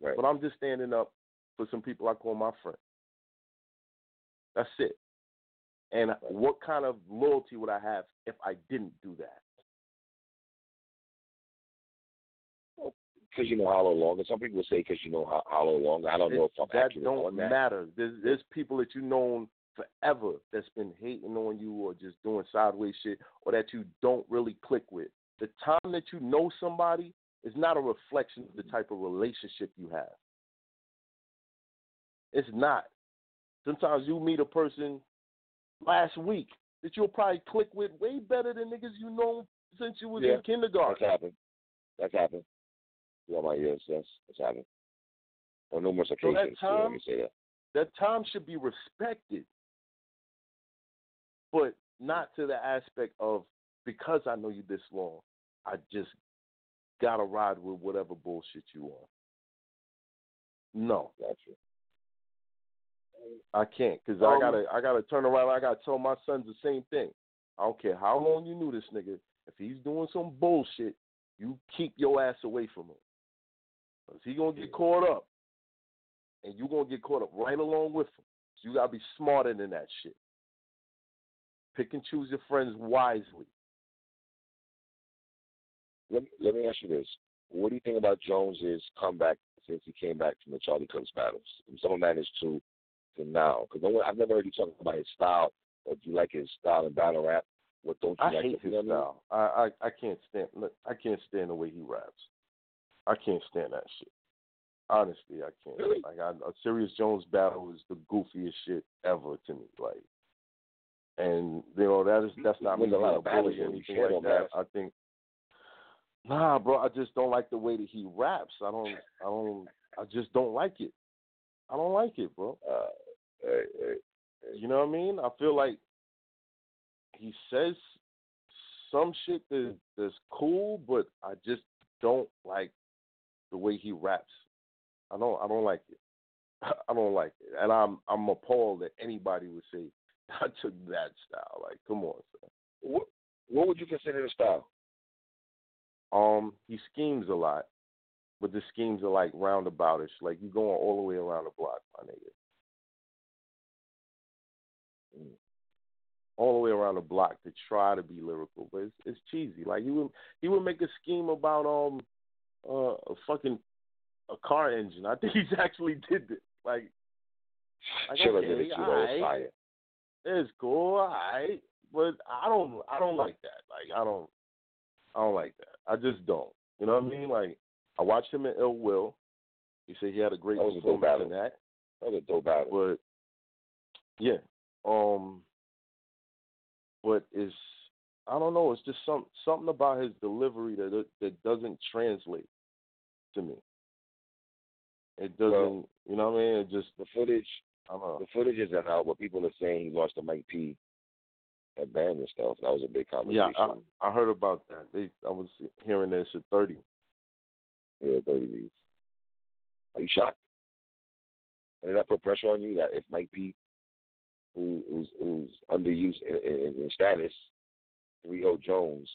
Right. But I'm just standing up for some people I call my friend. That's it. And what kind of loyalty would I have if I didn't do that? because you know Hollow Longer. Some people say because you know Ho- Hollow Longer. I don't know if I'm that accurate don't on that. matter. There's there's people that you known forever that's been hating on you or just doing sideways shit or that you don't really click with. The time that you know somebody is not a reflection of the type of relationship you have. It's not. Sometimes you meet a person last week that you'll probably click with way better than niggas you know since you was Yeah. in kindergarten. That's happened. That's happened. Know my ears. Yes, that's happened. On numerous So occasions. that know, let time- me say that. that time should be respected, but not to the aspect of because I know you this long, I just gotta ride with whatever bullshit you on. No, Gotcha. I can't because I Um, gotta I gotta turn around. I gotta tell my sons the same thing. I don't care how long you knew this nigga. If he's doing some bullshit, you keep your ass away from him. Cause he gonna get caught up, and you gonna get caught up right along with him. So you gotta be smarter than that shit. Pick and choose your friends wisely. Let me, let me ask you this. What do you think about Jones's comeback since he came back from the Charlie Clips battles? From Summer Madness 2 to now? Because no one, I've never heard you talk about his style. Or do you like his style in battle rap? What don't you I like? hate his know what I mean? style. I, I I can't stand look, I can't stand the way he raps. I can't stand that shit. Honestly, I can't. Really? Like I, a Serius Jones battle is the goofiest shit ever to me. Like, and you know that is that's not me a lot of battles or anything like them, that. I think, nah, bro. I just don't like the way that he raps. I don't. I don't. I just don't like it. I don't like it, bro. Uh, You know what I mean? I feel like he says some shit that that's cool, but I just don't like the way he raps. I don't I don't like it. I don't like it. And I'm I'm appalled that anybody would say I took that style. Like, come on, son. what, what would you consider his style? Um, he schemes a lot, but the schemes are like roundaboutish. Like you're going all the way around the block, my nigga. All the way around the block to try to be lyrical, but it's, it's cheesy. Like he would he would make a scheme about um uh, a fucking a car engine. I think he's actually did it. Like, like okay, did it fire. it's cool, alright, but I don't I don't like that. Like I don't I don't like that. I just don't. You know what I mean? Like I watched him in Ill Will. He said he had a great That was a dope performance in that. That was a dope battle. But yeah, um, but it's I don't know. It's just some something about his delivery that that doesn't translate to me. It doesn't. Well- you know what I mean? It just The footage, I don't know. the footage isn't out, but people are saying he lost to Mike P. at band and stuff. That was a big Yeah, conversation. I, I heard about that. They, I was hearing this at thirty. Yeah, thirty Are you shocked? And did that put pressure on you that if Mike P, who, who's who's underused in, in, in status, Rio Jones,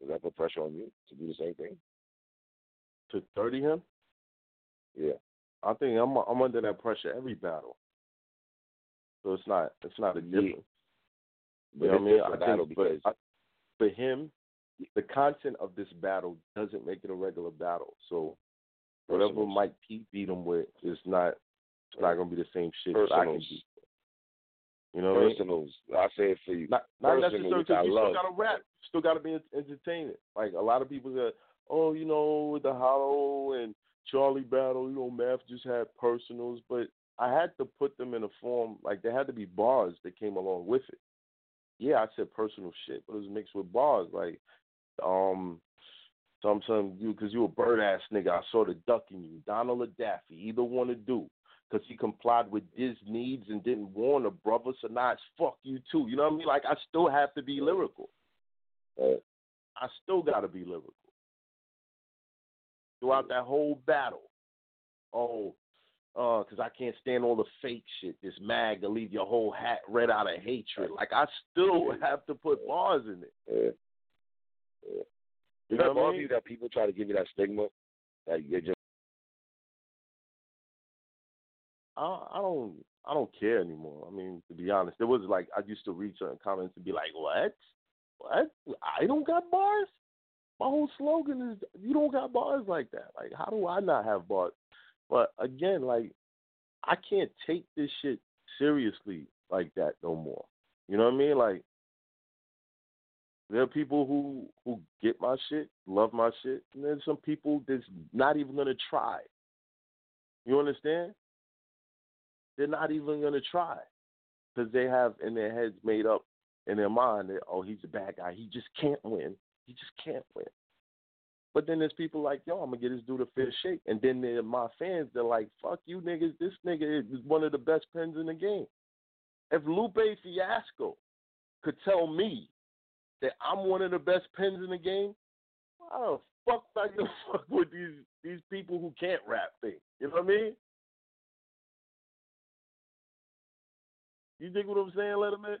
does that put pressure on you to do the same thing? To thirty him? Yeah. I think I'm I'm under that pressure every battle. So it's not it's not a difference. But You know what I mean? I think, but I, for him, the content of this battle doesn't make it a regular battle. So whatever. Mike P beat him with is not it's not gonna be the same shit that I can Personals. You know what I mean? personals, I say it for you. Not not necessarily because you still love. gotta rap, you still gotta be entertaining. Like a lot of people say, oh, you know, with the Hollow and Charlie battle, you know, Math just had personals, but I had to put them in a form like there had to be bars that came along with it. Yeah, I said personal shit, but it was mixed with bars. Like, um, some some you because you a bird ass nigga. I saw the duck in you, Donald or Daffy, either one to do. Because he complied with his needs and didn't warn the brother, so now it's fuck you too. You know what I mean? Like I still have to be lyrical. Right. I still got to be lyrical throughout that whole battle. Oh, uh, because I can't stand all the fake shit. This mag to leave your whole hat red out of hatred. Like I still have to put bars in it. Yeah. Yeah. You know that I mean? you that people try to give you that stigma? That you're just I, I don't I don't care anymore. I mean, to be honest, there was like I used to read certain comments and be like, "What? What? I don't got bars." My whole slogan is, "You don't got bars like that." Like, how do I not have bars? But again, like, I can't take this shit seriously like that no more. You know what I mean? Like, there are people who who get my shit, love my shit, and there's some people that's not even gonna try. You understand? They're not even gonna try because they have in their heads made up in their mind that oh he's a bad guy, he just can't win, he just can't win. But then there's people like yo, I'm gonna get this dude a fair shake, and then they're my fans. They're like fuck you niggas, this nigga is one of the best pens in the game. If Lupe Fiasco could tell me that I'm one of the best pens in the game, how the fuck I fuck with these these people who can't rap things? You know what I mean? You dig what I'm saying, Letterman?